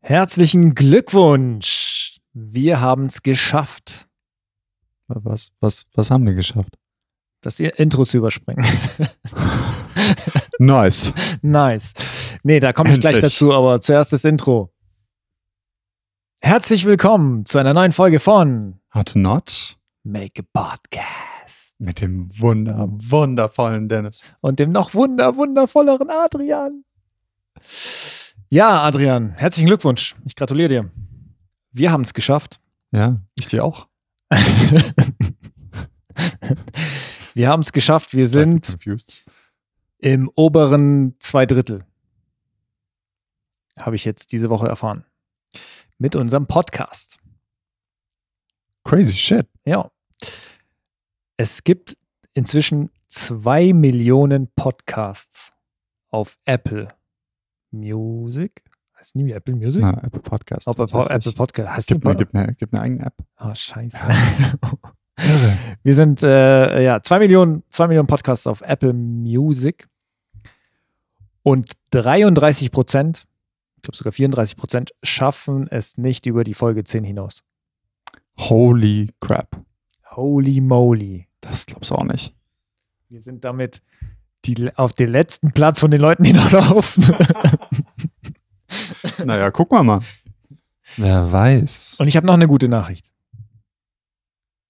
Herzlichen Glückwunsch! Wir haben es geschafft, Was, was, was haben wir geschafft? dass ihr Intros überspringen. Nice. nice. Nee, da komme ich gleich Endlich. dazu, aber zuerst das Intro. Herzlich willkommen zu einer neuen Folge von How to not Make a Podcast. Mit dem wunder, wundervollen Dennis. Und dem noch wunder, wundervolleren Adrian. Ja, Adrian, herzlichen Glückwunsch. Ich gratuliere dir. Wir haben es geschafft. Ja, ich dir auch. Wir haben es geschafft. Wir sind confused. im oberen zwei Drittel. Habe ich jetzt diese Woche erfahren. Mit unserem Podcast. Crazy shit. Ja. Es gibt inzwischen zwei Millionen Podcasts auf Apple Music. Heißt nie Apple Music? Na, Apple Podcast. Auf Apple. Apple Podcast. Heißt Gibt nicht eine, mal- gibt, eine, gibt eine eigene App. Ah, scheiße. Wir sind äh, ja zwei Millionen, zwei Millionen Podcasts auf Apple Music und 33 Prozent, ich glaube sogar 34 Prozent, schaffen es nicht über die Folge 10 hinaus. Holy crap. Holy moly. Das glaubst du auch nicht. Wir sind damit die, auf den letzten Platz von den Leuten, die noch laufen. Naja, gucken wir mal. Wer weiß. Und ich habe noch eine gute Nachricht.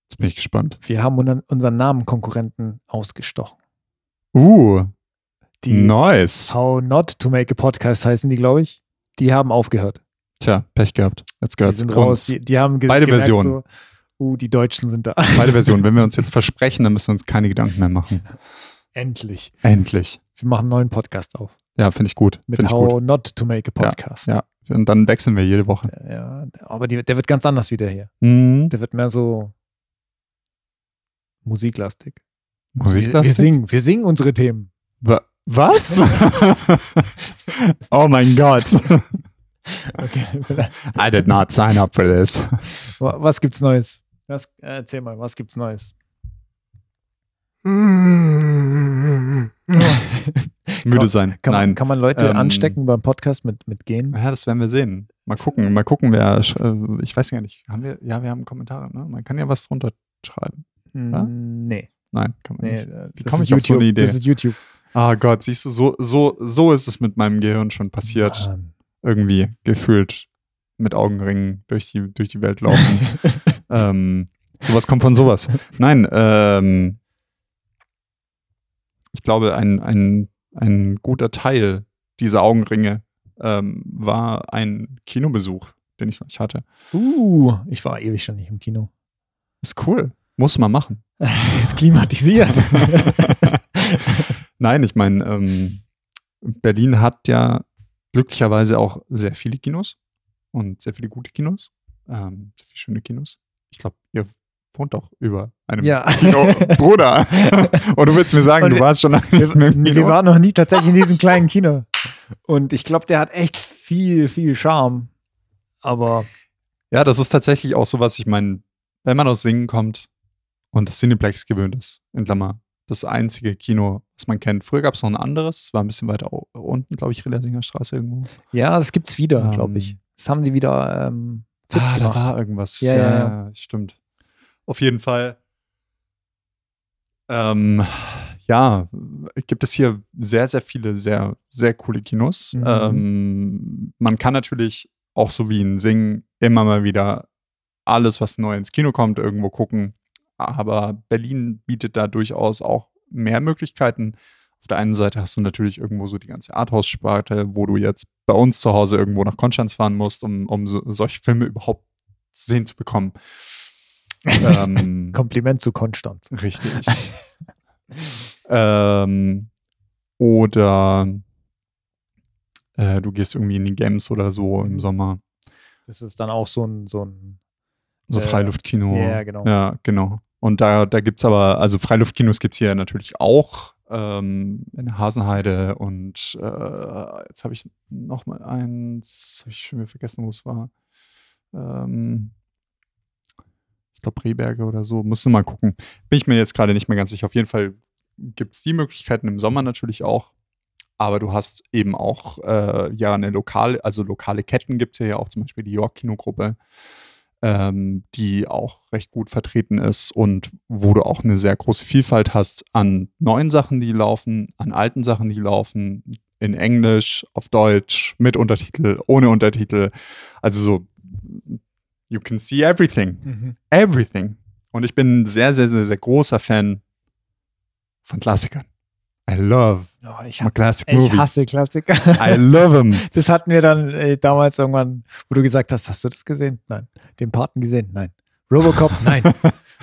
Jetzt bin ich gespannt. Wir haben unseren, Namenkonkurrenten ausgestochen. Uh, Die nice. How Not to Make a Podcast heißen die, glaube ich. Die haben aufgehört. Tja, Pech gehabt. Jetzt Die sind uns. raus. Die, die haben Beide gemerkt, Versionen. So, uh, die Deutschen sind da. Beide Versionen. Wenn wir uns jetzt versprechen, dann müssen wir uns keine Gedanken mehr machen. Endlich. Endlich. Wir machen einen neuen Podcast auf. Ja, finde ich gut. Mit Finde ich How gut. Not to Make a Podcast. Ja. Und dann wechseln wir jede Woche. Ja, aber die, der wird ganz anders wieder hier. Mhm. Der wird mehr so musiklastig. Wir, Musiklastig? wir singen, wir singen unsere Themen. Wa- Was? oh mein Gott. Okay. I did not sign up for this. Wa- was gibt's Neues? Was, äh, erzähl mal, was gibt's Neues? Müde sein. Kann, Nein. Man, kann man Leute Ähm, anstecken beim Podcast mit, mit Gehen? Ja, das werden wir sehen. Mal gucken, mal gucken, wer. äh, Ich weiß gar nicht. Haben wir. Ja, wir haben Kommentare, ne? Man kann ja was drunter schreiben. ja? Mm, Nee. Nein, kann man nee nicht. äh, Wie komme ich auf so eine YouTube. Idee? Das ist YouTube. Ah Gott, siehst du, so, so, so ist es mit meinem Gehirn schon passiert. Mann. Irgendwie gefühlt mit Augenringen durch die, durch die Welt laufen. ähm, sowas kommt von sowas. Nein, ähm, ich glaube, ein, ein, ein guter Teil dieser Augenringe ähm, war ein Kinobesuch, den ich, ich hatte. Uh, ich war ewig schon nicht im Kino. Ist cool. Muss man machen. Ist klimatisiert. Nein, ich meine, ähm, Berlin hat ja glücklicherweise auch sehr viele Kinos und sehr viele gute Kinos. Ähm, sehr viele schöne Kinos. Ich glaube, ihr wohnt doch über einem Ja. Kino. Bruder! und du willst mir sagen, Und du wir- warst schon lange wir, nicht mehr im Kino? wir waren noch nie tatsächlich in diesem kleinen Kino. Und ich glaube, der hat echt viel, viel Charme. Aber Ja, das ist tatsächlich auch so, was ich meine, wenn man aus Singen kommt und das Cineplex gewöhnt ist, in Klammer, das einzige Kino, was man kennt. Früher gab es noch ein anderes, es war ein bisschen weiter unten, glaube ich, Rellersinger Straße irgendwo. ja, das gibt's wieder, glaube Ähm. ich. Das haben die wieder ähm, fit ah, da gemacht. war irgendwas. Ja, ja, ja. stimmt. Auf jeden Fall. Ähm, ja, gibt es hier sehr, sehr viele sehr, sehr coole Kinos. Mhm. Ähm, man kann natürlich auch so wie in Singen immer mal wieder alles, was neu ins Kino kommt, irgendwo gucken. Aber Berlin bietet da durchaus auch mehr Möglichkeiten. Auf der einen Seite hast du natürlich irgendwo so die ganze Arthouse-Sparte, wo du jetzt bei uns zu Hause irgendwo nach Konstanz fahren musst, um, um so, solche Filme überhaupt sehen zu bekommen. ähm, Kompliment zu Konstanz. Richtig. ähm, oder äh, du gehst irgendwie in die Games oder so im Sommer. Das ist dann auch so ein, so ein So Äh, Freiluftkino. ja, genau. Ja, genau. Und da, da gibt es aber, also Freiluftkinos gibt es hier natürlich auch ähm, in Hasenheide und äh, jetzt habe ich noch mal eins, habe ich schon wieder vergessen, wo es war. Ähm, ich glaube, Rehberge oder so. Musst du mal gucken. Bin ich mir jetzt gerade nicht mehr ganz sicher. Auf jeden Fall gibt es die Möglichkeiten im Sommer natürlich auch. Aber du hast eben auch äh, ja eine lokale, also lokale Ketten gibt es ja auch, zum Beispiel die York-Kinogruppe, ähm, die auch recht gut vertreten ist und wo du auch eine sehr große Vielfalt hast an neuen Sachen, die laufen, an alten Sachen, die laufen, in Englisch, auf Deutsch, mit Untertitel, ohne Untertitel. Also so, you can see everything. Mhm. Everything. Und ich bin ein sehr, sehr, sehr, sehr großer Fan von Klassikern. I love Oh, ich, hab, classic ich movies. hasse Klassiker. I love them. Das hatten wir dann äh, damals irgendwann, wo du gesagt hast, hast du das gesehen? Nein. Den Paten gesehen? Nein. Robocop? Nein.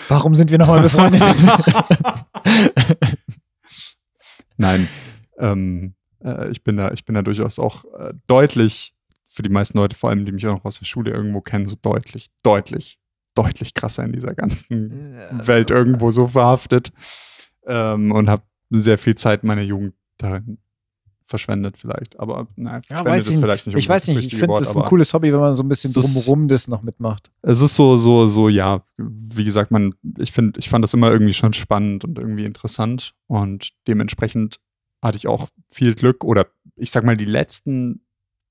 Warum sind wir nochmal befreundet? Nein, ähm, äh, ich, bin da, ich bin da durchaus auch äh, deutlich, für die meisten Leute, vor allem, die mich auch noch aus der Schule irgendwo kennen, so deutlich, deutlich, deutlich krasser in dieser ganzen Welt irgendwo so verhaftet ähm, und habe sehr viel Zeit meiner Jugend darin verschwendet vielleicht. Aber nein, Ja, verschwendet weiß ist ich vielleicht nicht ich weiß nicht, ich finde, es ein cooles Hobby, wenn man so ein bisschen drumherum das noch mitmacht. Es ist so, so, so, ja, wie gesagt, man, ich finde, ich fand das immer irgendwie schon spannend und irgendwie interessant und dementsprechend hatte ich auch viel Glück oder ich sag mal, die letzten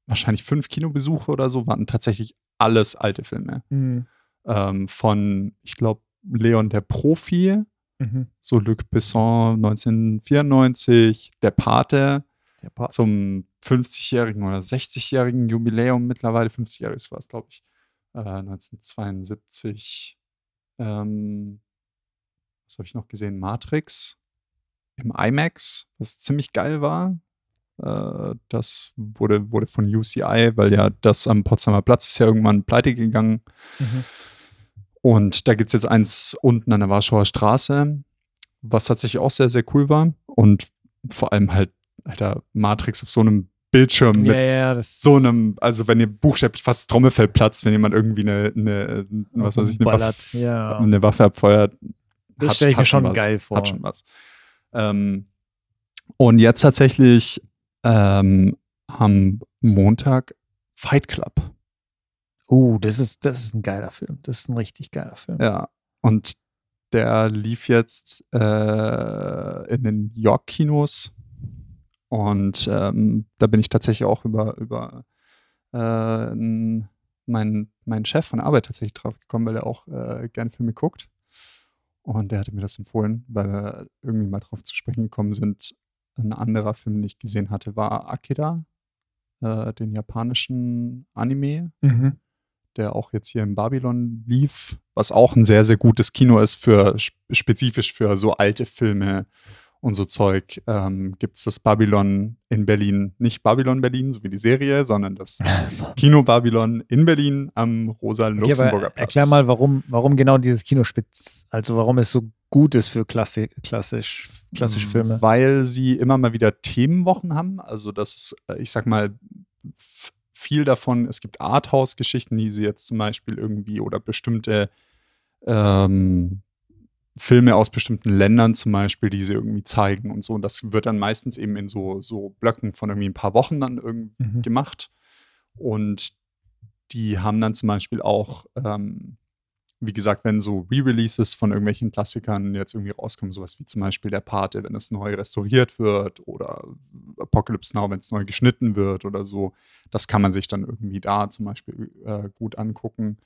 wahrscheinlich fünf Kinobesuche oder so waren tatsächlich alles alte Filme. Mhm. Ähm, von, ich glaube, Leon der Profi, Mhm. so Luc Besson 1994, Der Pate Der Part. zum 50-jährigen oder 60-jährigen Jubiläum mittlerweile, 50-jähriges war es, glaube ich, äh, 1972. Ähm, was habe ich noch gesehen? Matrix im IMAX, was ziemlich geil war. Äh, das wurde, wurde von UCI, weil ja das am Potsdamer Platz ist ja irgendwann pleite gegangen. Mhm. Und da gibt es jetzt eins unten an der Warschauer Straße, was tatsächlich auch sehr, sehr cool war. Und vor allem halt, Alter, Matrix auf so einem Bildschirm Ja, mit ja, das so einem, also wenn ihr buchstäblich fast Trommelfell platzt, wenn jemand irgendwie eine, eine was weiß ich, eine, Waffe, ja. eine Waffe abfeuert. Das stell ich mir schon was, geil vor. Hat schon was. Ähm, und jetzt tatsächlich ähm, am Montag Fight Club. Uh, das ist, das ist ein geiler Film. Das ist ein richtig geiler Film. Ja. Und der lief jetzt äh, in den York-Kinos. Und ähm, da bin ich tatsächlich auch über, über äh, meinen meinen Chef von der Arbeit tatsächlich drauf gekommen, weil er auch äh, gerne Filme guckt. Und der hatte mir das empfohlen, weil wir irgendwie mal drauf zu sprechen gekommen sind. Ein anderer Film, den ich gesehen hatte, war Akira, äh, den japanischen Anime Mhm. Der auch jetzt hier in Babylon lief, was auch ein sehr, sehr gutes Kino ist für sp- spezifisch für so alte Filme und so Zeug. Ähm, Gibt es das Babylon in Berlin, nicht Babylon Berlin, so wie die Serie, sondern das, das Kino Babylon in Berlin am Rosa-Luxemburger Platz. erklär mal, warum, warum genau dieses Kino spitz, also warum es so gut ist für Klassi klassisch, klassische Filme. Weil sie immer mal wieder Themenwochen haben. Also das ist, äh, ich sag mal, viel davon, es gibt Arthouse-Geschichten, die sie jetzt zum Beispiel irgendwie oder bestimmte ähm, Filme aus bestimmten Ländern zum Beispiel, die sie irgendwie zeigen und so. Und das wird dann meistens eben in so, so Blöcken von irgendwie ein paar Wochen dann irgendwie Mhm. gemacht. Und die haben dann zum Beispiel auch, ähm, wie gesagt, wenn so Re-Releases von irgendwelchen Klassikern jetzt irgendwie rauskommen, sowas wie zum Beispiel Der Pate, wenn es neu restauriert wird oder Apocalypse Now, wenn es neu geschnitten wird oder so, das kann man sich dann irgendwie da zum Beispiel äh, gut angucken.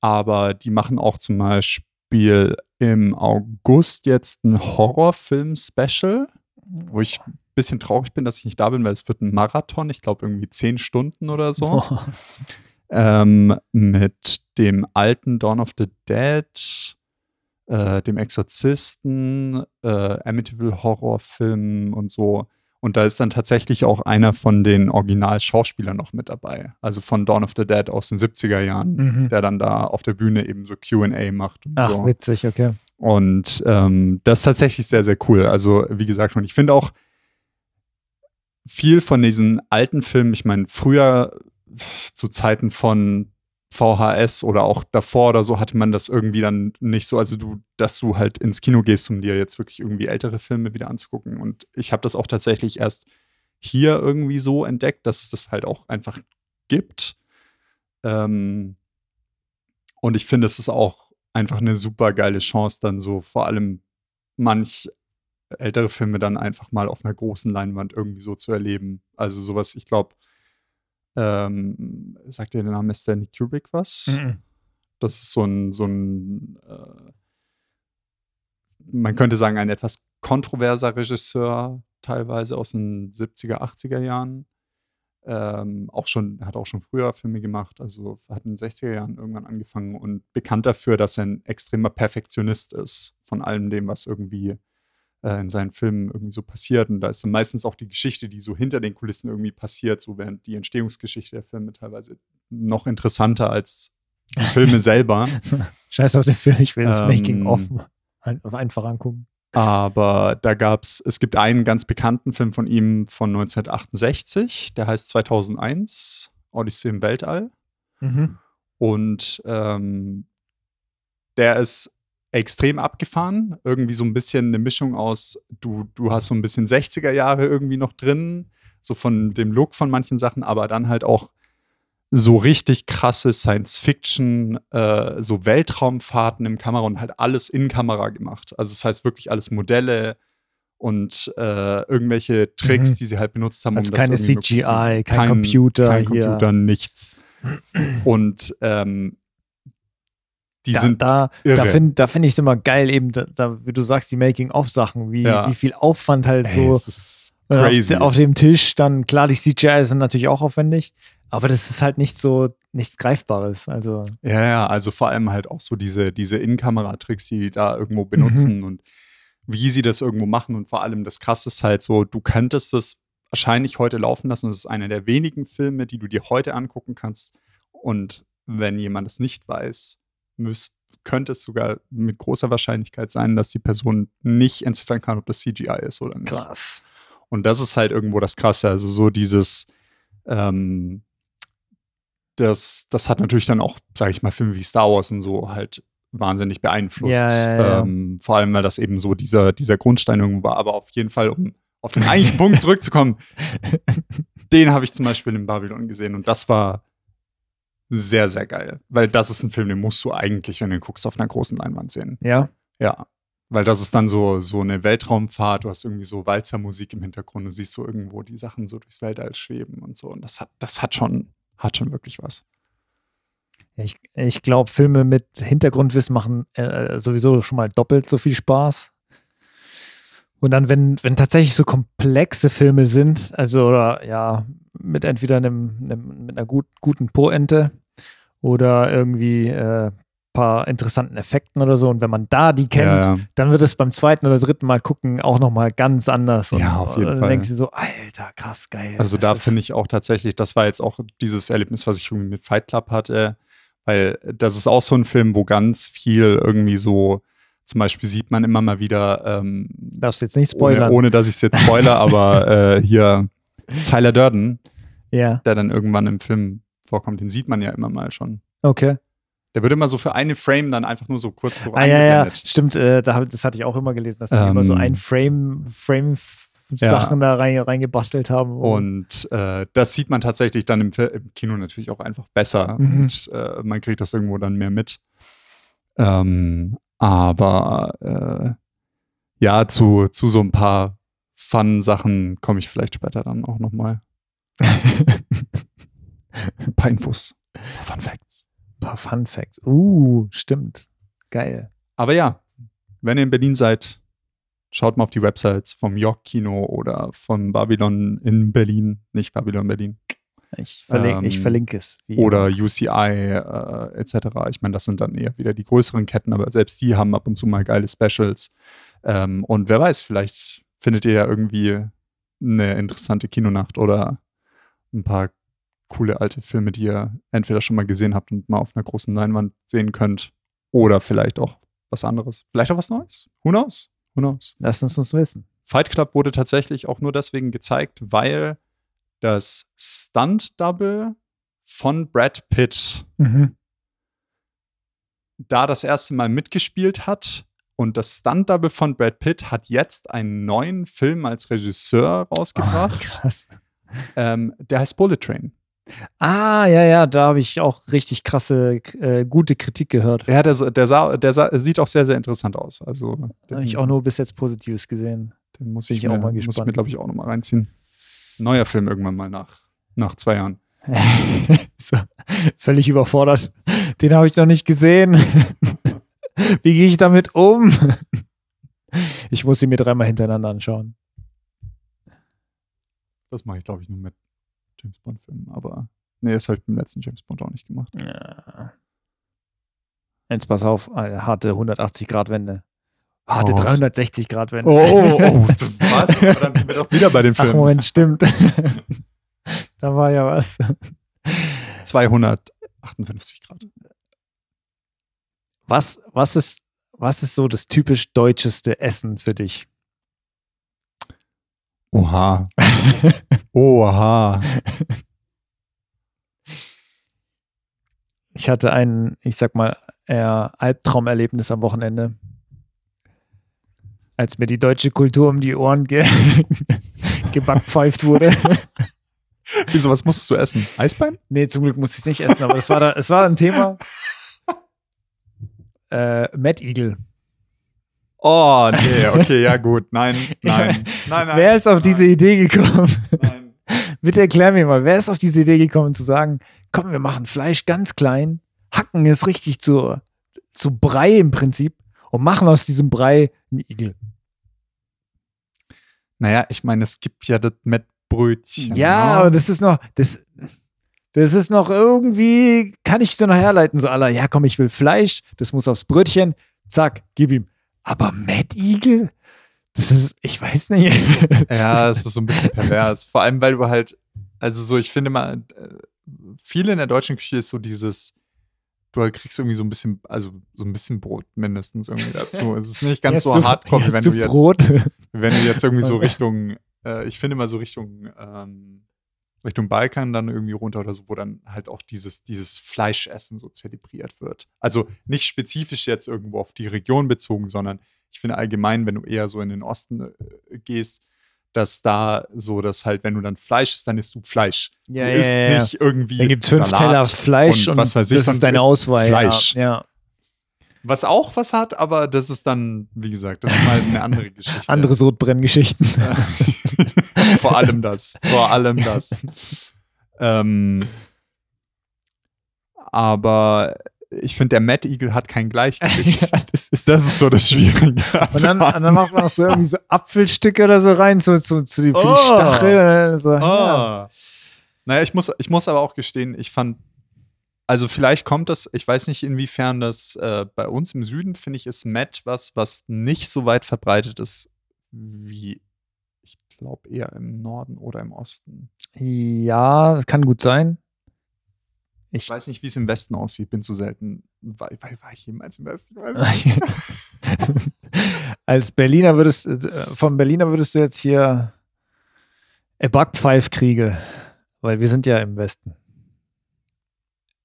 Aber die machen auch zum Beispiel im August jetzt ein Horrorfilm-Special, wo ich ein bisschen traurig bin, dass ich nicht da bin, weil es wird ein Marathon, ich glaube irgendwie zehn Stunden oder so ähm, mit dem alten Dawn of the Dead, äh, dem Exorzisten, äh, Amityville Horrorfilm und so. Und da ist dann tatsächlich auch einer von den Original-Schauspielern noch mit dabei. Also von Dawn of the Dead aus den 70er Jahren, Mhm. der dann da auf der Bühne eben so QA macht und Ach, so. witzig, okay. Und ähm, das ist tatsächlich sehr, sehr cool. Also, wie gesagt, und ich finde auch viel von diesen alten Filmen, ich meine, früher zu Zeiten von VHS oder auch davor oder so hatte man das irgendwie dann nicht so, also du, dass du halt ins Kino gehst, um dir jetzt wirklich irgendwie ältere Filme wieder anzugucken. Und ich habe das auch tatsächlich erst hier irgendwie so entdeckt, dass es das halt auch einfach gibt. Ähm, und ich finde, es ist auch einfach eine super geile Chance, dann so vor allem manch ältere Filme dann einfach mal auf einer großen Leinwand irgendwie so zu erleben. Also sowas, ich glaube, ähm, sagt dir der Name Stanley Kubrick was? Mhm. Das ist so ein, so ein äh, man könnte sagen, ein etwas kontroverser Regisseur, teilweise aus den 70er, 80er Jahren. Ähm, auch schon, hat auch schon früher Filme gemacht, also hat in den 60er Jahren irgendwann angefangen und bekannt dafür, dass er ein extremer Perfektionist ist von allem dem, was irgendwie äh, in seinen Filmen irgendwie so passiert. Und da ist dann meistens auch die Geschichte, die so hinter den Kulissen irgendwie passiert, so während die Entstehungsgeschichte der Filme teilweise noch interessanter als die Filme selber. Scheiß auf den Film, ich will das Ähm, Making-of einfach angucken. Aber da gab es, es gibt einen ganz bekannten Film von ihm von 1968, der heißt 2001, Odyssey im Weltall. Mhm. Und ähm, der ist extrem abgefahren. Irgendwie so ein bisschen eine Mischung aus, du, du hast so ein bisschen 60er Jahre irgendwie noch drin, so von dem Look von manchen Sachen, aber dann halt auch so richtig krasse Science-Fiction, äh, so Weltraumfahrten im Kamera und halt alles in Kamera gemacht. Also das heißt wirklich alles Modelle und äh, irgendwelche Tricks, Mhm. die sie halt benutzt haben, Also das keine CGI, machen. kein Computer kein hier. Computer, nichts. Und ähm, die da, sind da, irre. da finde find ich es immer geil, eben, da, da, wie du sagst, die Making-of-Sachen, wie, Ja. wie viel Aufwand halt so ist äh. Auf, auf dem Tisch, dann klar, die CGI sind natürlich auch aufwendig, aber das ist halt nicht so, nichts Greifbares. Also, Ja, ja, also vor allem halt auch so diese, diese In-Kamera-Tricks, die die da Mhm. irgendwo benutzen und wie sie das irgendwo machen. Und vor allem das Krasse ist halt so, du könntest das wahrscheinlich heute laufen lassen. Das ist einer der wenigen Filme, die du dir heute angucken kannst. Und wenn jemand es nicht weiß, müß, könnte es sogar mit großer Wahrscheinlichkeit sein, dass die Person nicht entziffern kann, ob das CGI ist oder nicht. krass. Und das ist halt irgendwo das Krasse. Also so dieses, ähm, das, das hat natürlich dann auch, sage ich mal, Filme wie Star Wars und so halt wahnsinnig beeinflusst. Ja, ja, ja. Ähm, vor allem, weil das eben so dieser, dieser Grundstein irgendwo war. Aber auf jeden Fall, um auf den eigentlichen Punkt zurückzukommen, den habe ich zum Beispiel in Babylon gesehen und das war sehr, sehr geil. Weil das ist ein Film, den musst du eigentlich, wenn du ihn guckst, auf einer großen Leinwand sehen. Ja, Ja. Weil das ist dann so, so eine Weltraumfahrt, du hast irgendwie so Walzermusik im Hintergrund, du siehst so irgendwo die Sachen so durchs Weltall schweben und so. Und das hat, das hat schon, hat schon wirklich was. ich, ich glaube, Filme mit Hintergrundwissen machen äh, sowieso schon mal doppelt so viel Spaß. Und dann, wenn, wenn tatsächlich so komplexe Filme sind, also oder ja, mit entweder einem, einem mit einer gut, guten Pointe oder irgendwie äh, paar interessanten Effekten oder so. Und wenn man da die kennt, ja. dann wird es beim zweiten oder dritten Mal gucken auch nochmal ganz anders. Und, Ja, auf jeden und dann Fall. denkst du so, Alter, krass, geil. Also da finde ich auch tatsächlich, das war jetzt auch dieses Erlebnis, was ich mit Fight Club hatte, weil das ist auch so ein Film, wo ganz viel irgendwie so, zum Beispiel sieht man immer mal wieder, ähm, Darfst jetzt nicht ohne, spoilern. ohne dass ich es jetzt spoiler, aber äh, hier Tyler Durden, Ja, der dann irgendwann im Film vorkommt, den sieht man ja immer mal schon. okay. Der wird immer so für eine Frame dann einfach nur so kurz so Ah, ja, ja, stimmt. Äh, das hatte ich auch immer gelesen, dass sie Ähm, immer so ein Frame, Frame Ja. Sachen da rein, reingebastelt haben. Und äh, das sieht man tatsächlich dann im, im Kino natürlich auch einfach besser Mhm. und äh, man kriegt das irgendwo dann mehr mit. Ähm, aber äh, ja, zu, zu so ein paar Fun-Sachen komme ich vielleicht später dann auch nochmal. Ein paar Infos, ein paar Fun Facts. ein paar Fun Facts. Uh, stimmt. Geil. Aber ja, wenn ihr in Berlin seid, schaut mal auf die Websites vom York Kino oder von Babylon in Berlin, nicht Babylon Berlin. Ich, verlink, Ähm, ich verlinke es. oder immer. UCI äh, etc. Ich meine, das sind dann eher wieder die größeren Ketten, aber selbst die haben ab und zu mal geile Specials. Ähm, und wer weiß, vielleicht findet ihr ja irgendwie eine interessante Kinonacht oder ein paar coole alte Filme, die ihr entweder schon mal gesehen habt und mal auf einer großen Leinwand sehen könnt. Oder vielleicht auch was anderes. Vielleicht auch was Neues. Who knows? Who knows? Lasst uns uns wissen. Fight Club wurde tatsächlich auch nur deswegen gezeigt, weil das Stunt-Double von Brad Pitt Mhm. da das erste Mal mitgespielt hat. Und das Stunt-Double von Brad Pitt hat jetzt einen neuen Film als Regisseur Oh, rausgebracht. krass. ähm, der heißt Bullet Train. Ah, ja, ja, da habe ich auch richtig krasse, äh, gute Kritik gehört. Ja, der, der, sah, der sah, sieht auch sehr, sehr interessant aus. Also, Da habe ich auch nur bis jetzt Positives gesehen. den muss ich, ich auch mir, mal muss ich gespannt. mir, glaube ich, auch nochmal reinziehen. Neuer Film irgendwann mal nach, nach zwei Jahren. so, völlig überfordert. Den habe ich noch nicht gesehen. Wie gehe ich damit um? Ich muss sie mir dreimal hintereinander anschauen. Das mache ich, glaube ich, nur mit James Bond-Filmen. Aber nee, das habe ich beim letzten James Bond auch nicht gemacht. Ja. Jetzt pass auf, eine harte 180-Grad-Wende. Harte raus. 360-Grad-Wende. Oh, oh, was? Aber dann sind wir doch wieder bei dem Ach, Film. Moment, stimmt. da war ja was. 258 Grad. Was, was, ist, was ist so das typisch deutscheste Essen für dich? Oha. Oha. Ich hatte ein, ich sag mal, eher Albtraumerlebnis am Wochenende. Als mir die deutsche Kultur um die Ohren ge gebackpfeift wurde. Wieso, was musstest du essen? Eisbein? nee, zum Glück musste ich es nicht essen, aber es war, da, es war ein Thema. Äh, Mad Eagle. Oh, nee, okay, ja gut. Nein, nein. Nein, nein. Wer ist auf diese nein, Idee gekommen? Nein. Bitte erklär mir mal, wer ist auf diese Idee gekommen zu sagen, komm, wir machen Fleisch ganz klein, hacken es richtig zu, zu Brei im Prinzip und machen aus diesem Brei einen Igel. Naja, ich meine, es gibt ja das Mettbrötchen. Ja, ne? aber das ist noch, das, das ist noch irgendwie, kann ich so noch herleiten, so aller, ja komm, ich will Fleisch, das muss aufs Brötchen, zack, gib ihm. Aber Mad Eagle? Das ist, ich weiß nicht. Ja, es ist so ein bisschen pervers. Vor allem, weil du halt, also so, ich finde mal, äh, viel in der deutschen Küche ist so dieses, du halt kriegst irgendwie so ein bisschen, also so ein bisschen Brot mindestens irgendwie dazu. Es ist nicht ganz so du- hardcore, wenn du du jetzt, Brot? wenn du jetzt irgendwie so Richtung, äh, ich finde mal so Richtung, ähm, Richtung Balkan dann irgendwie runter oder so, wo dann halt auch dieses, dieses Fleischessen so zelebriert wird. Also nicht spezifisch jetzt irgendwo auf die Region bezogen, sondern ich finde allgemein, wenn du eher so in den Osten äh, gehst, dass da so, dass halt, wenn du dann Fleisch isst, dann isst du Fleisch. Ja, du ja, isst ja, nicht irgendwie. Da gibt fünf Teller Fleisch und, was weiß ich, das ist deine Auswahl. Fleisch. Ja. Was auch was hat, aber das ist dann, wie gesagt, das ist mal eine andere Geschichte. Andere Sodbrenngeschichten. vor allem das. Vor allem das. ähm, aber ich finde, der Mad Eagle hat kein Gleichgewicht. Ja, das ist Das ist so das Schwierige. Und dann, und dann macht man auch so irgendwie so Apfelstücke oder so rein, so, so, zu die Oh. Stachel. So, ja. Ah. Naja, ich muss, ich muss aber auch gestehen, ich fand, also vielleicht kommt das, ich weiß nicht, inwiefern das äh, bei uns im Süden, finde ich, ist Matt was, was nicht so weit verbreitet ist wie, ich glaube, eher im Norden oder im Osten. ja, kann gut sein. Ich weiß nicht, wie es im Westen aussieht, bin zu selten. War, war, war ich jemals im Westen? Ich. Als Berliner würdest, äh, von Berliner würdest du jetzt hier a Backpfeif kriege, weil wir sind ja im Westen.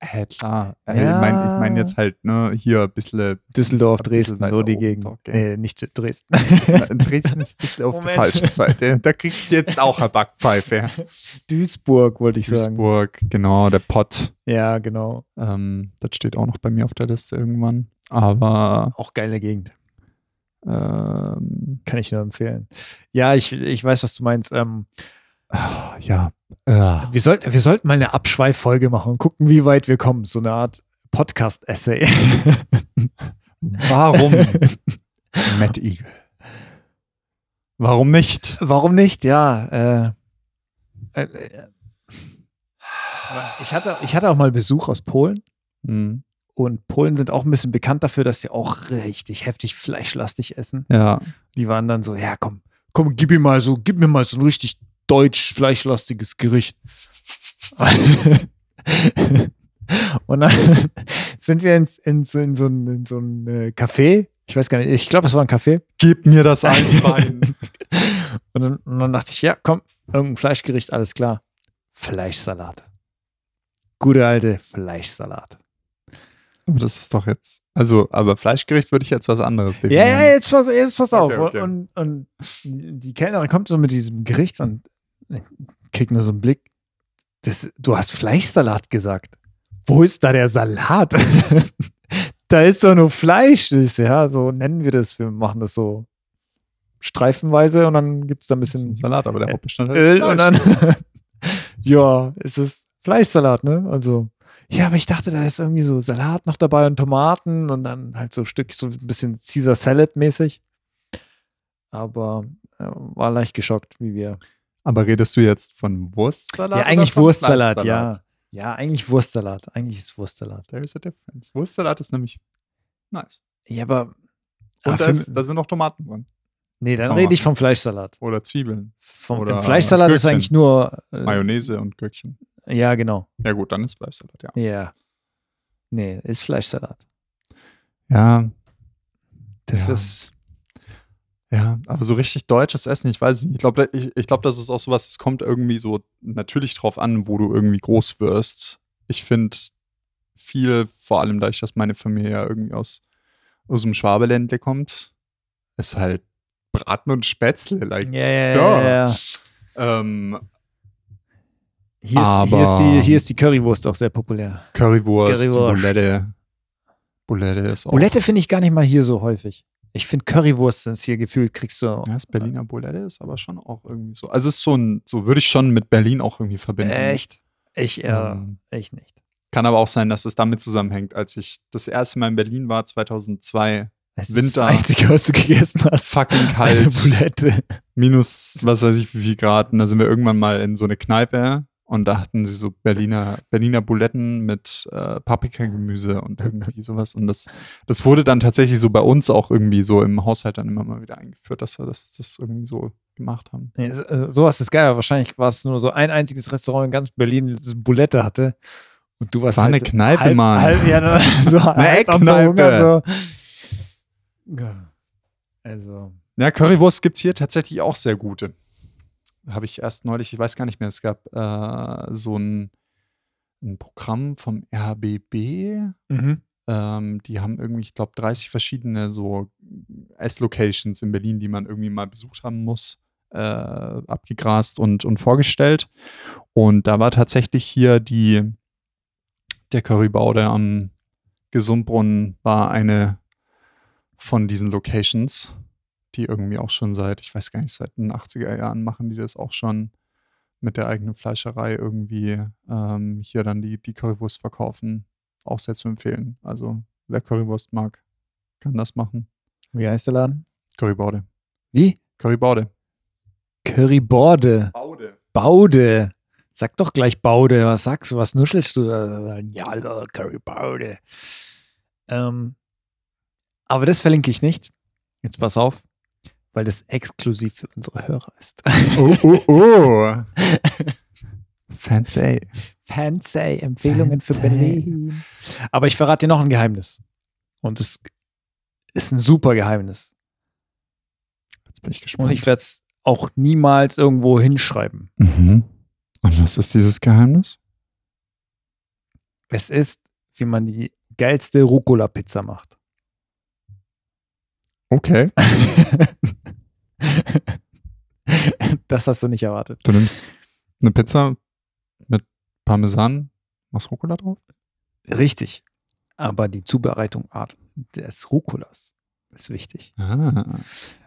Hä, klar. Äh, Ja. Ich meine ich mein jetzt halt, ne, hier ein bisschen. Düsseldorf, Ein bisschen Dresden, so die Gegend. gell. Nee, nicht Dresden. Dresden ist ein bisschen auf der falschen Seite. Da kriegst du jetzt auch eine Backpfeife. Duisburg, wollte ich sagen. Duisburg, genau, der Pott. Ja, genau. Ähm, das steht auch noch bei mir auf der Liste irgendwann. Aber Auch geile Gegend. ähm, Kann ich nur empfehlen. Ja, ich, ich weiß, was du meinst. Ähm, ah, ja. Wir, sollten, wir sollten mal eine Abschweiffolge machen und gucken, wie weit wir kommen. So eine Art Podcast-Essay. warum Matt Eagle? Warum nicht? Warum nicht? Ja. Äh, äh, äh, ich, hatte, ich hatte auch mal Besuch aus Polen. Hm, Und Polen sind auch ein bisschen bekannt dafür, dass sie auch richtig heftig fleischlastig essen. ja. Die waren dann so, ja, komm, komm, gib mir mal so, gib mir mal so ein richtig deutsch fleischlastiges Gericht. Und dann sind wir ins, in, so- in so ein, in so ein äh, Café. Ich weiß gar nicht, ich glaube, es war ein Café. Gib mir das Eisbein. Und dann, und dann dachte ich, ja, komm, irgendein Fleischgericht, alles klar. Fleischsalat. Gute alte Fleischsalat. aber das ist doch jetzt. Also, aber Fleischgericht würde ich jetzt was anderes Ja, definieren. ja, jetzt pass, jetzt pass auf. Okay, okay. Und, und die Kellnerin kommt so mit diesem Gericht und kriegt nur so einen Blick. das, du hast Fleischsalat gesagt. Wo ist da der Salat? da ist doch nur Fleisch. Ja, so nennen wir das. Wir machen das so streifenweise und dann gibt es da ein bisschen Salat, aber der Hauptbestandteil Öl ist und dann, ja, es ist Fleischsalat, ne? Also, ja, aber ich dachte, da ist irgendwie so Salat noch dabei und Tomaten und dann halt so ein Stück, so ein bisschen Caesar Salad mäßig. Aber äh, war leicht geschockt, wie wir. Aber redest du jetzt von Wurstsalat? ja, eigentlich Wurstsalat, ja. Ja, eigentlich Wurstsalat. Eigentlich ist Wurstsalat. There is a difference. Wurstsalat ist nämlich nice. Ja, aber. Und ah, da, ist, da sind noch Tomaten drin. nee, dann rede ich vom Fleischsalat. Oder Zwiebeln, Vom, Oder Fleischsalat ist Gürkchen. eigentlich nur. Äh, Mayonnaise und Gürkchen. Ja, genau. Ja gut, dann ist Fleischsalat, ja. Ja. Nee, ist Fleischsalat. Ja, Das Ja. ist. Ja, aber so richtig deutsches Essen, ich weiß nicht. Ich glaube, ich, ich glaub, das ist auch sowas, das kommt irgendwie so natürlich drauf an, wo du irgendwie groß wirst. Ich finde viel, vor allem dadurch, dass meine Familie ja irgendwie aus, aus dem Schwabeländle kommt, ist halt Braten und Spätzle. Like, Ja, ja, ja. ähm, Hier ist, hier, ist die, hier ist die Currywurst auch sehr populär. Currywurst, Currywurst. Bulette. Bulette ist auch. Bulette finde ich gar nicht mal hier so häufig. Ich finde Currywurst ist hier gefühlt, kriegst du. Ja, das Berliner Bulette ist aber schon auch irgendwie so. Also es ist so ein, so würde ich schon mit Berlin auch irgendwie verbinden. Echt? Ich, äh, Ähm, ich nicht. Kann aber auch sein, dass es damit zusammenhängt, als ich das erste Mal in Berlin war, 2002. Das Winter. ist das Einzige, was du gegessen hast. Fucking Eine kalt. Bulette. minus, was weiß ich, wie viel Grad. Und da sind wir irgendwann mal in so eine Kneipe und da hatten sie so Berliner, Berliner Buletten mit äh, Paprikagemüse und irgendwie sowas. Und das, das wurde dann tatsächlich so bei uns auch irgendwie so im Haushalt dann immer mal wieder eingeführt, dass wir das, das irgendwie so gemacht haben. Nee, äh, sowas ist geil. Wahrscheinlich war es nur so ein einziges Restaurant in ganz Berlin, das Bulette hatte. Und du warst War halt eine Kneipe, halb, Mann. Halb, ja, so am Eckkneipe. So. Ja. Also. Ja, Currywurst gibt es hier tatsächlich auch sehr gute. Habe ich erst neulich, ich weiß gar nicht mehr, es gab äh, so ein, ein Programm vom RBB. Mhm. Ähm, die haben irgendwie, ich glaube, 30 verschiedene so Ess-Locations in Berlin, die man irgendwie mal besucht haben muss, äh, abgegrast und, und vorgestellt. Und da war tatsächlich hier die, der Currybaude am Gesundbrunnen war eine von diesen Locations, die irgendwie auch schon seit, ich weiß gar nicht, seit den 80er Jahren machen die das auch schon mit der eigenen Fleischerei irgendwie ähm, hier dann die, die Currywurst verkaufen. Auch sehr zu empfehlen. Also wer Currywurst mag, kann das machen. Wie heißt der Laden? Currybaude. Wie? Currybaude. Curryborde. Baude. Baude. Sag doch gleich Baude. Was sagst du? Was nuschelst du da? Ja, Currybaude. Ähm, aber das verlinke ich nicht. Jetzt pass auf, weil das exklusiv für unsere Hörer ist. Oh, oh, oh. Fancy. Fancy Empfehlungen für Fancy. Berlin. Aber ich verrate dir noch ein Geheimnis. Und es ist ein super Geheimnis. Jetzt bin ich Und gespannt. ich werde es auch niemals irgendwo hinschreiben. mhm. Und was ist dieses Geheimnis? Es ist, wie man die geilste Rucola-Pizza macht. Okay. das hast du nicht erwartet. Du nimmst eine Pizza mit Parmesan, machst Rucola drauf? Richtig. Aber die Zubereitungsart des Rucolas ist wichtig. Ah.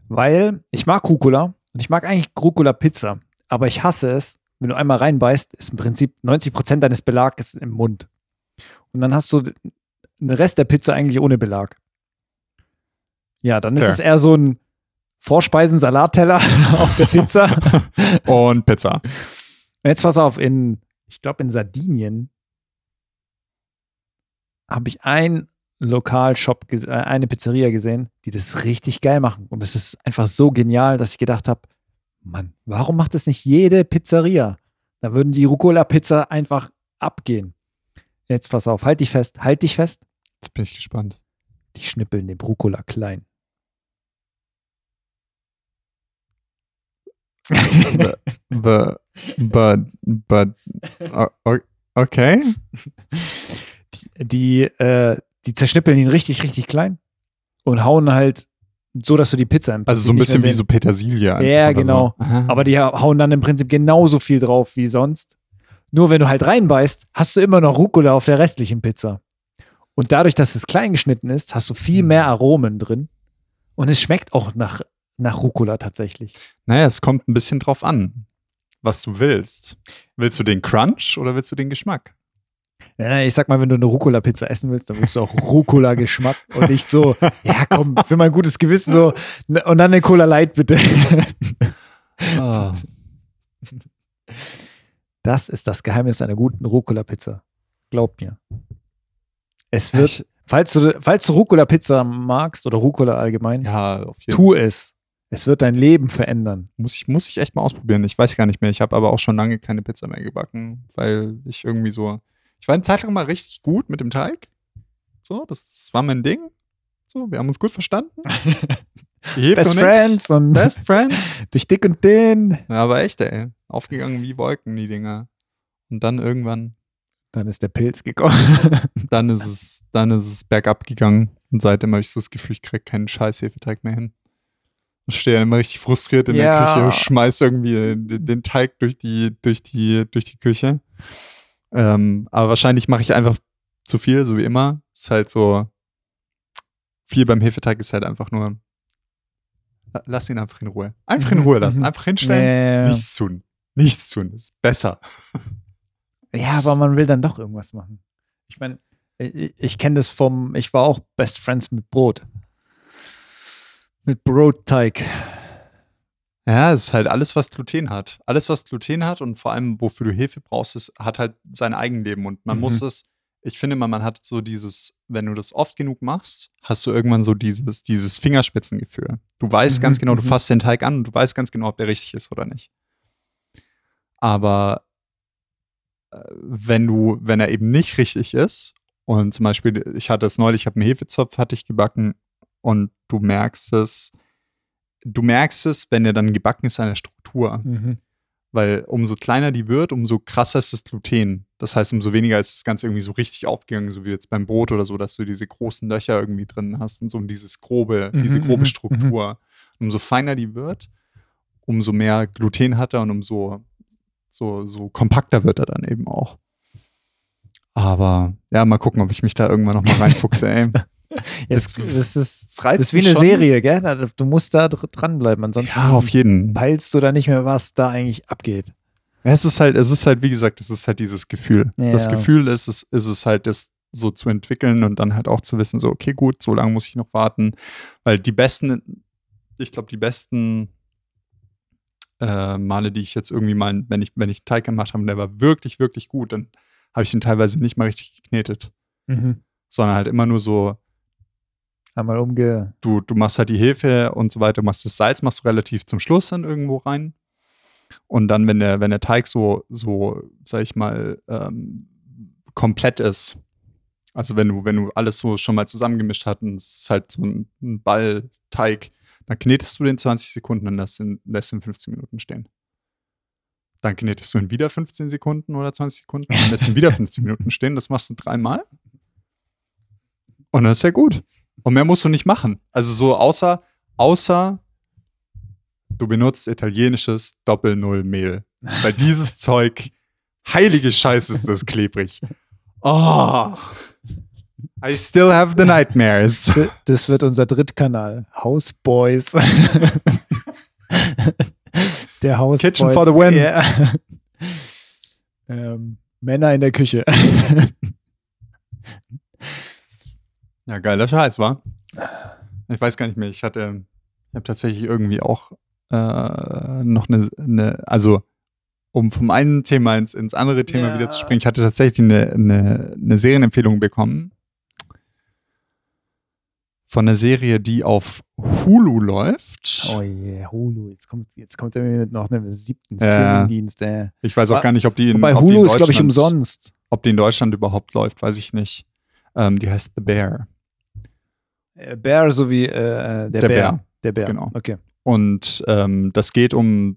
Weil ich mag Rucola und ich mag eigentlich Rucola-Pizza, aber ich hasse es, wenn du einmal reinbeißt, ist im Prinzip 90% deines Belages im Mund. Und dann hast du den Rest der Pizza eigentlich ohne Belag. Ja, dann ist Fair. es eher so ein Vorspeisen-Salatteller auf der Pizza. Und Pizza. Jetzt pass auf, in, ich glaube in Sardinien habe ich einen Lokalshop, äh, eine Pizzeria gesehen, die das richtig geil machen. Und es ist einfach so genial, dass ich gedacht habe, Mann, warum macht das nicht jede Pizzeria? Da würden die Rucola-Pizza einfach abgehen. Jetzt pass auf, halt dich fest, halt dich fest. Jetzt bin ich gespannt. Die schnippeln den Rucola klein. But, but, but, okay. Die, äh, die zerschnippeln ihn richtig, richtig klein und hauen halt so, dass du die Pizza im Also so ein Prinzip bisschen wie so Petersilie. einfach Ja, genau. So. Aber die hauen dann im Prinzip genauso viel drauf wie sonst. Nur wenn du halt reinbeißt, hast du immer noch Rucola auf der restlichen Pizza. Und dadurch, dass es klein geschnitten ist, hast du viel mehr Aromen drin. Und es schmeckt auch nach, nach Rucola tatsächlich. Naja, es kommt ein bisschen drauf an, was du willst. Willst du den Crunch oder willst du den Geschmack? Ja, ich sag mal, wenn du eine Rucola-Pizza essen willst, dann willst du auch Rucola-Geschmack und nicht so, ja komm, für mein gutes Gewissen so, ne, und dann eine Cola Light bitte. Ah. Das ist das Geheimnis einer guten Rucola-Pizza. Glaub mir. Es wird, Ich- falls du, falls du Rucola-Pizza magst oder Rucola allgemein, Ja, tu es. Es wird dein Leben verändern. Muss ich, muss ich echt mal ausprobieren. Ich weiß gar nicht mehr. Ich habe aber auch schon lange keine Pizza mehr gebacken, weil ich irgendwie so. Ich war eine Zeit lang mal richtig gut mit dem Teig. So, das, das war mein Ding. So, wir haben uns gut verstanden. Best. Friends und Best Friends. durch dick und dünn. Ja, aber echt, ey. Aufgegangen wie Wolken, die Dinger. Und dann irgendwann, Dann ist der Pilz gekommen. dann ist es, dann ist es bergab gegangen. Und seitdem habe ich so das Gefühl, ich kriege keinen scheiß Hefeteig mehr hin. Ich stehe dann immer richtig frustriert in Ja. der Küche und schmeiß irgendwie den, den Teig durch die, durch die, durch die Küche. Ähm, aber wahrscheinlich mache ich einfach zu viel, so wie immer. Ist halt so, viel beim Hefeteig ist halt einfach nur, la- lass ihn einfach in Ruhe. Einfach in Mhm, Ruhe lassen. mhm. Einfach hinstellen. Nee. Nichts tun. Nichts tun. Ist besser. Ja, aber man will dann doch irgendwas machen. Ich meine, ich, ich kenne das vom, ich war auch Best Friends mit Brot. Mit Brotteig. Ja, es ist halt alles, was Gluten hat. Alles, was Gluten hat und vor allem, wofür du Hefe brauchst, ist, hat halt sein Eigenleben. Und man Mhm. muss es, ich finde mal, man hat so dieses, wenn du das oft genug machst, hast du irgendwann so dieses, dieses Fingerspitzengefühl. Du weißt Mhm, ganz genau, du mhm. fasst den Teig an und du weißt ganz genau, ob der richtig ist oder nicht. Aber äh, wenn du, wenn er eben nicht richtig ist, und zum Beispiel, ich hatte es neulich, ich habe einen Hefezopf, hatte ich gebacken und du merkst es, du merkst es, wenn er dann gebacken ist an der Struktur. Mhm. Weil umso kleiner die wird, umso krasser ist das Gluten. Das heißt, umso weniger ist das Ganze irgendwie so richtig aufgegangen, so wie jetzt beim Brot oder so, dass du diese großen Löcher irgendwie drin hast und so dieses grobe, Mhm, diese grobe mhm, Struktur. Umso feiner die wird, umso mehr Gluten hat er und umso so, so kompakter wird er dann eben auch. Aber ja, mal gucken, ob ich mich da irgendwann noch mal reinfuchse, ey. Jetzt, Das- das, ist, Das das ist wie eine schon. Serie, gell? Du musst da dr- dranbleiben, ansonsten Ja, auf jeden. peilst du da nicht mehr, was da eigentlich abgeht. Es ist halt, es ist halt, wie gesagt, es ist halt dieses Gefühl. Das Ja. Gefühl ist es, ist es halt, das so zu entwickeln und dann halt auch zu wissen, so, okay, gut, so lange muss ich noch warten. Weil die besten, ich glaube, die besten äh, Male, die ich jetzt irgendwie mal, wenn ich, wenn ich Teig gemacht habe und der war wirklich, wirklich gut, dann habe ich den teilweise nicht mal richtig geknetet, sondern halt immer nur so, Einmal umge. du, du machst halt die Hefe und so weiter, machst das Salz, machst du relativ zum Schluss dann irgendwo rein. Und dann, wenn der, wenn der Teig so, so, sag ich mal, ähm, komplett ist, also wenn du, wenn du alles so schon mal zusammengemischt hast und es ist halt so ein, ein Ballteig, dann knetest du den 20 Sekunden und lässt ihn, lässt ihn 15 Minuten stehen. Dann knetest du ihn wieder 15 Sekunden oder 20 Sekunden und lässt ihn wieder 15 Minuten stehen. Das machst du dreimal. Und dann ist ja gut. Und mehr musst du nicht machen. Also so außer, außer du benutzt italienisches Doppel-Null-Mehl. Weil dieses Zeug, heilige Scheiße, ist das klebrig. Oh. I still have the nightmares. Das wird unser Drittkanal. Houseboys. Der Houseboys. Kitchen for the win. Ja. ähm, Männer in der Küche. Ja, geiler Scheiß, war. Ich weiß gar nicht mehr. Ich hatte, ich habe tatsächlich irgendwie auch äh, noch eine, eine, also um vom einen Thema ins, ins andere Thema Ja. wieder zu springen, ich hatte tatsächlich eine, eine, eine Serienempfehlung bekommen von einer Serie, die auf Hulu läuft. Oh je, Hulu. Jetzt kommt, jetzt kommt er mit noch einem siebten Ja. Streamingdienst. Äh. Ich weiß auch gar nicht, ob die in, Wobei ob die in Hulu ist, glaube ich, Deutschland- umsonst. Ob die in Deutschland überhaupt läuft, weiß ich nicht. Ähm, die heißt The Bear. Äh, Bear sowie äh, der, Der Bär. Bär. Der Bär. Genau. Okay. Und ähm, das geht um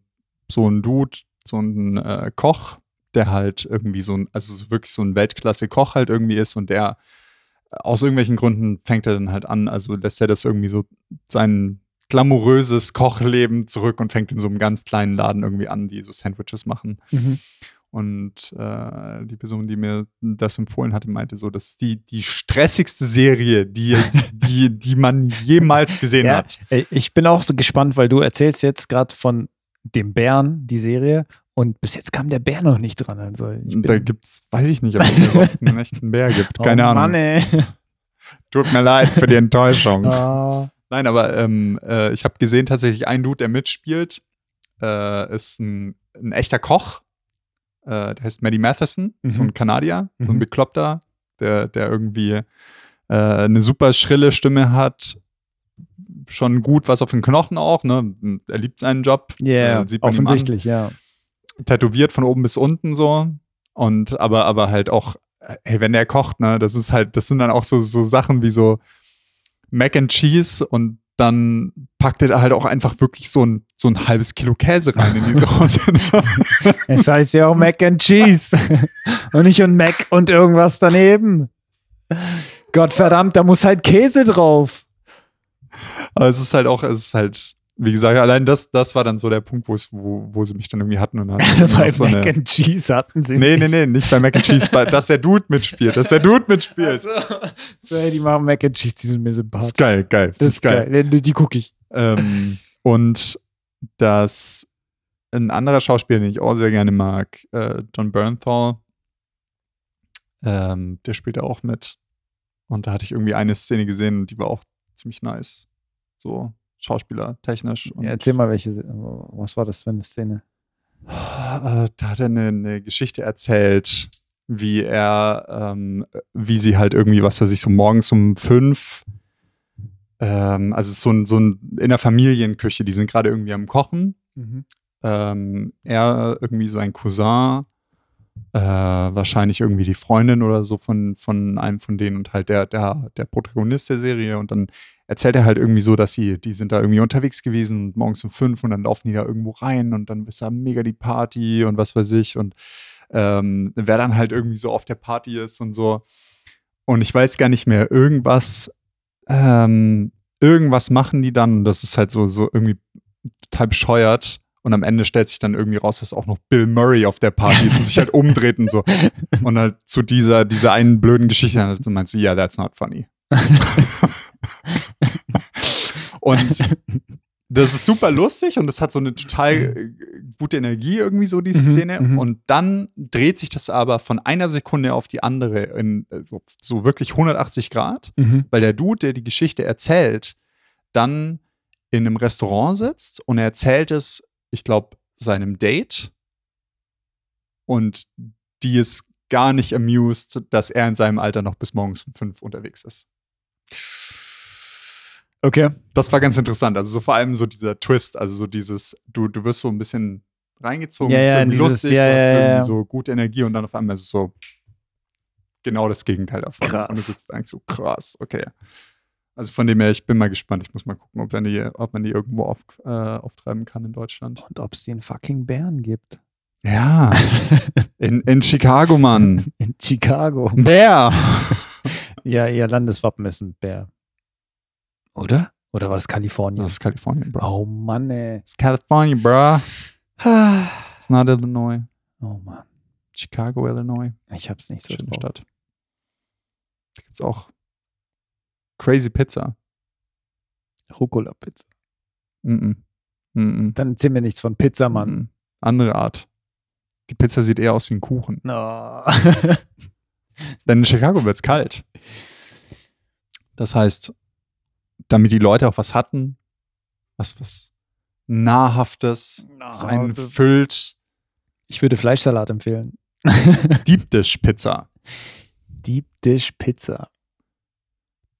so einen Dude, so einen äh, Koch, der halt irgendwie so ein, also so wirklich so ein Weltklasse-Koch halt irgendwie ist und der äh, aus irgendwelchen Gründen fängt er dann halt an, also lässt er das irgendwie so sein glamouröses Kochleben zurück und fängt in so einem ganz kleinen Laden irgendwie an, die so Sandwiches machen. Mhm. Und äh, die Person, die mir das empfohlen hatte, meinte so, das ist die, die stressigste Serie, die, die, die man jemals gesehen Ja, hat. Ey, Ich bin auch so gespannt, weil du erzählst jetzt gerade von dem Bären, die Serie, und bis jetzt kam der Bär noch nicht dran. Also ich Da gibt's, weiß ich nicht, ob es überhaupt einen echten Bär gibt. Keine oh, Ahnung. Mann, ey. Tut mir leid für die Enttäuschung. Ah. Nein, aber ähm, äh, ich habe gesehen, tatsächlich ein Dude, der mitspielt, äh, ist ein, ein echter Koch. Äh, der heißt Maddie Matheson, so Mhm. ein Kanadier, so ein Mhm. Bekloppter, der, der irgendwie äh, eine super schrille Stimme hat. Schon gut was auf den Knochen auch, ne? Er liebt seinen Job. Ja, Äh, offensichtlich, ja. tätowiert von oben bis unten so. Und aber, aber halt auch, hey, wenn der kocht, ne, das ist halt, das sind dann auch so, so Sachen wie so Mac and Cheese und dann packt er da halt auch einfach wirklich so ein, so ein halbes Kilo Käse rein in die Soße. Es heißt ja auch Mac and Cheese. und nicht und Mac und irgendwas daneben. Gottverdammt, da muss halt Käse drauf. aber es ist halt auch, es ist halt, wie gesagt, allein das, das war dann so der Punkt, wo es, wo, wo sie mich dann irgendwie hatten und dann hatten Bei so Mac eine, and Cheese hatten sie Nee, nee, mich. nee, nicht bei Mac and Cheese, bei, dass der Dude mitspielt, dass der Dude mitspielt. So, so, hey, die machen Mac and Cheese, die sind mir Das sympathisch. ist geil, geil. Das ist geil. Die, die gucke ich. Ähm, und dass ein anderer Schauspieler, den ich auch sehr gerne mag, äh, John Bernthal, ähm, der spielt da auch mit. Und da hatte ich irgendwie eine Szene gesehen und die war auch ziemlich nice. So Schauspieler technisch. Und, Ja, erzähl mal, welche, was war das für eine Szene? Äh, da hat er eine, eine Geschichte erzählt, wie er, ähm, wie sie halt irgendwie, was weiß ich, so morgens um fünf, ähm, also so ein, so ein in der Familienküche, die sind gerade irgendwie am Kochen. Ähm, er irgendwie so ein Cousin, äh, wahrscheinlich irgendwie die Freundin oder so von, von einem von denen und halt der, der, der Protagonist der Serie und dann erzählt er halt irgendwie so, dass sie, die sind da irgendwie unterwegs gewesen morgens um fünf und dann laufen die da irgendwo rein und dann ist da mega die Party und was weiß ich und ähm, wer dann halt irgendwie so auf der Party ist und so. Und ich weiß gar nicht mehr, irgendwas, ähm, irgendwas machen die dann und das ist halt so, so irgendwie total bescheuert. Und am Ende stellt sich dann irgendwie raus, dass auch noch Bill Murray auf der Party ist und sich halt umdreht und so. Und halt zu dieser, dieser einen blöden Geschichte dann halt so meinst du, yeah, that's not funny. Und das ist super lustig und es hat so eine total äh, gute Energie irgendwie so die Mhm, Szene mhm. und dann dreht sich das aber von einer Sekunde auf die andere in äh, so, so wirklich 180 Grad, Mhm. weil der Dude, der die Geschichte erzählt, dann in einem Restaurant sitzt und er erzählt es, ich glaube, seinem Date und die ist gar nicht amused, dass er in seinem Alter noch bis morgens um fünf unterwegs ist. Okay. Das war ganz interessant. Also so vor allem so dieser Twist, also so dieses, du, du wirst so ein bisschen reingezogen, Ja, ja, dieses- lustig, ja, du hast irgendwie so gute Energie und dann auf einmal ist es so genau das Gegenteil davon. Krass. Und du sitzt eigentlich so, krass, okay. Also von dem her, ich bin mal gespannt. Ich muss mal gucken, ob, man die, ob man die irgendwo auf, äh, auftreiben kann in Deutschland. Und ob es den fucking Bären gibt. Ja, in, in Chicago, Mann. In Chicago. Bär. Ja, ihr Landeswappen ist ein Bär. Oder? Oder war das Kalifornien? Das ist Kalifornien, bro. Oh Mann, ey. Das ist Kalifornien, bro. It's not Illinois. Oh Mann. Chicago, Illinois. Ich hab's nicht so Schöne drauf. Stadt. Da gibt's auch Crazy Pizza. Rucola-Pizza. Mm -mm. Mm Dann erzähl mir nichts von Pizza, Mann. -mm. Andere Art. Die Pizza sieht eher aus wie ein Kuchen. No. Denn in Chicago wird's kalt. Das heißt, damit die Leute auch was hatten, was, was Nahrhaftes, was einen füllt, ich würde Fleischsalat empfehlen. Deep Dish Pizza. Deep Dish Pizza.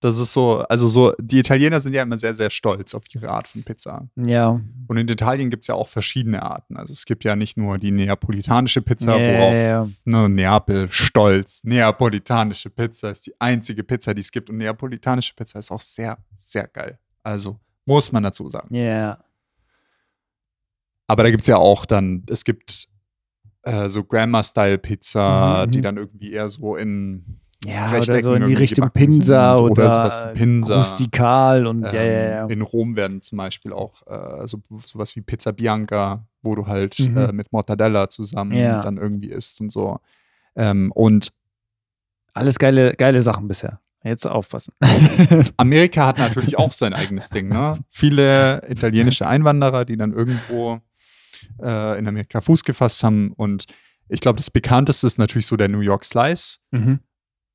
Das ist so, also so, die Italiener sind ja immer sehr, sehr stolz auf ihre Art von Pizza. Ja. Und in Italien gibt es ja auch verschiedene Arten. Also es gibt ja nicht nur die neapolitanische Pizza, Ja, worauf ja, ja. Ne, Neapel stolz. Neapolitanische Pizza ist die einzige Pizza, die es gibt. Und neapolitanische Pizza ist auch sehr, sehr geil. Also muss man dazu sagen. Ja. Aber da gibt es ja auch dann, es gibt äh, so Grandma-Style-Pizza, Mhm, die mhm. dann irgendwie eher so in Ja, oder so in die Richtung Pinsa oder, oder sowas Pinsa. rustikal und ja, ja, ja. Ähm, In Rom werden zum Beispiel auch äh, so, sowas wie Pizza Bianca, wo du halt Mhm. äh, mit Mortadella zusammen Ja. dann irgendwie isst und so. Ähm, und Alles geile, geile Sachen bisher. Jetzt aufpassen. Amerika hat natürlich auch sein eigenes Ding. Ne? Viele italienische Einwanderer, die dann irgendwo äh, in Amerika Fuß gefasst haben. Und ich glaube, das bekannteste ist natürlich so der New York Slice. mhm.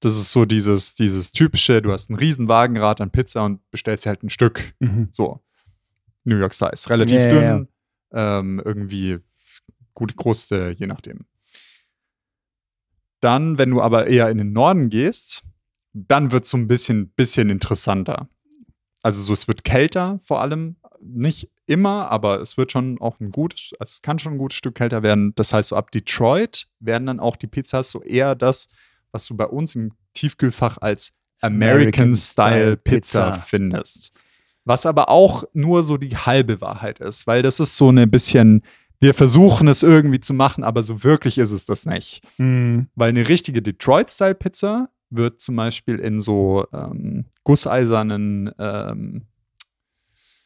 Das ist so dieses, dieses typische, du hast ein Riesenwagenrad an Pizza und bestellst dir halt ein Stück. Mhm. So. New York Slice. Relativ ja, dünn, Ähm, irgendwie gute Kruste, je nachdem. Dann, wenn du aber eher in den Norden gehst, dann wird es so ein bisschen, bisschen interessanter. Also so, es wird kälter vor allem. Nicht immer, aber es wird schon auch ein gutes, also es kann schon ein gutes Stück kälter werden. Das heißt, so ab Detroit werden dann auch die Pizzas so eher das, was du bei uns im Tiefkühlfach als American Style Pizza Pizza. findest. Was aber auch nur so die halbe Wahrheit ist, weil das ist so eine bisschen, wir versuchen es irgendwie zu machen, aber so wirklich ist es das nicht. Mhm. Weil eine richtige Detroit-Style-Pizza wird zum Beispiel in so ähm, gusseisernen ähm,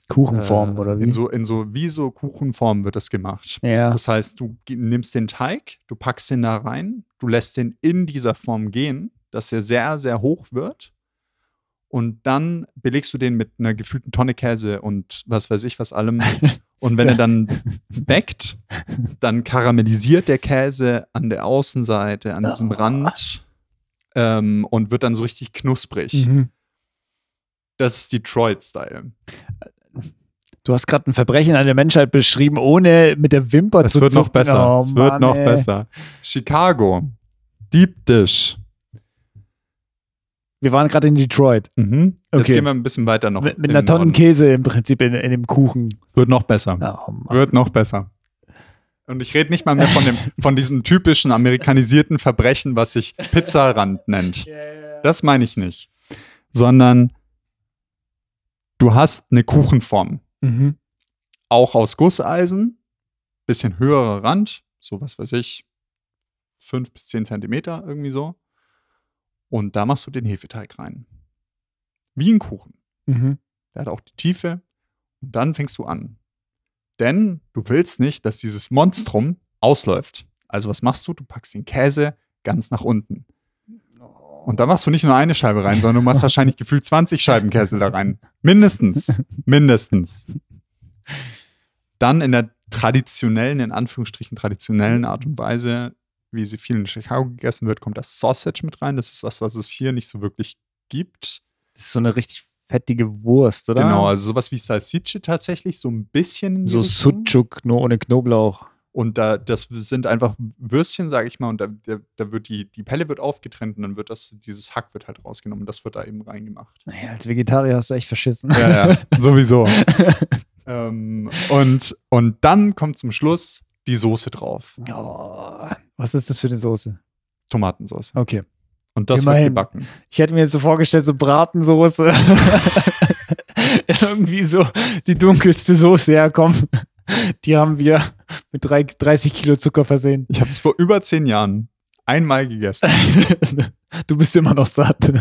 Kuchenform äh, oder wie? In so, in so, wie so Kuchenform wird das gemacht. ja. Das heißt, du nimmst den Teig, du packst den da rein, du lässt den in dieser Form gehen, dass er sehr, sehr hoch wird. Und dann belegst du den mit einer gefühlten Tonne Käse und was weiß ich was allem. Und wenn er dann backt, dann karamellisiert der Käse an der Außenseite, an diesem Rand ähm, und wird dann so richtig knusprig. Mhm. Das ist Detroit-Style. Du hast gerade ein Verbrechen an der Menschheit beschrieben, ohne mit der Wimper Es zu wird noch zucken. besser. Oh, es wird Mann, noch ey. besser. Chicago. Deep Dish. Wir waren gerade in Detroit. Mhm. Jetzt Okay. gehen wir ein bisschen weiter noch. mit mit in einer Norden. Käse im Prinzip in, in dem Kuchen. Wird noch besser. Oh. Wird noch besser. Und ich rede nicht mal mehr von, dem, von diesem typischen amerikanisierten Verbrechen, was sich Pizzarand nennt. Das meine ich nicht. Sondern du hast eine Kuchenform. Mhm. Auch aus Gusseisen. Bisschen höherer Rand. So was weiß ich. Fünf bis zehn Zentimeter irgendwie so. Und da machst du den Hefeteig rein. Wie ein Kuchen. Mhm. Der hat auch die Tiefe. Und dann fängst du an. Denn du willst nicht, dass dieses Monstrum ausläuft. Also was machst du? Du packst den Käse ganz nach unten. Und da machst du nicht nur eine Scheibe rein, sondern du machst wahrscheinlich gefühlt 20 Scheiben Käse da rein. Mindestens. Mindestens. Dann in der traditionellen, in Anführungsstrichen traditionellen Art und Weise, wie sie viel in Chicago gegessen wird, kommt das Sausage mit rein. Das ist was, was es hier nicht so wirklich gibt. Das ist so eine richtig fettige Wurst, oder? Genau, also sowas wie Salsicce tatsächlich, so ein bisschen. So. Sucuk, nur ohne Knoblauch. Und da, das sind einfach Würstchen, sage ich mal, und da, da, wird die, die Pelle wird aufgetrennt und dann wird das, dieses Hack wird halt rausgenommen und das wird da eben reingemacht. Naja, als Vegetarier hast du echt verschissen. Ja, ja, sowieso. ähm, und, und dann kommt zum Schluss die Soße drauf. Oh, was ist das für eine Soße? Tomatensauce. Okay. Und das Immerhin. wird gebacken. Ich hätte mir jetzt so vorgestellt, so Bratensoße. Irgendwie so die dunkelste Soße herkommen. Die haben wir mit drei, 30 Kilo Zucker versehen. Ich habe es vor über zehn Jahren einmal gegessen. Du bist immer noch satt.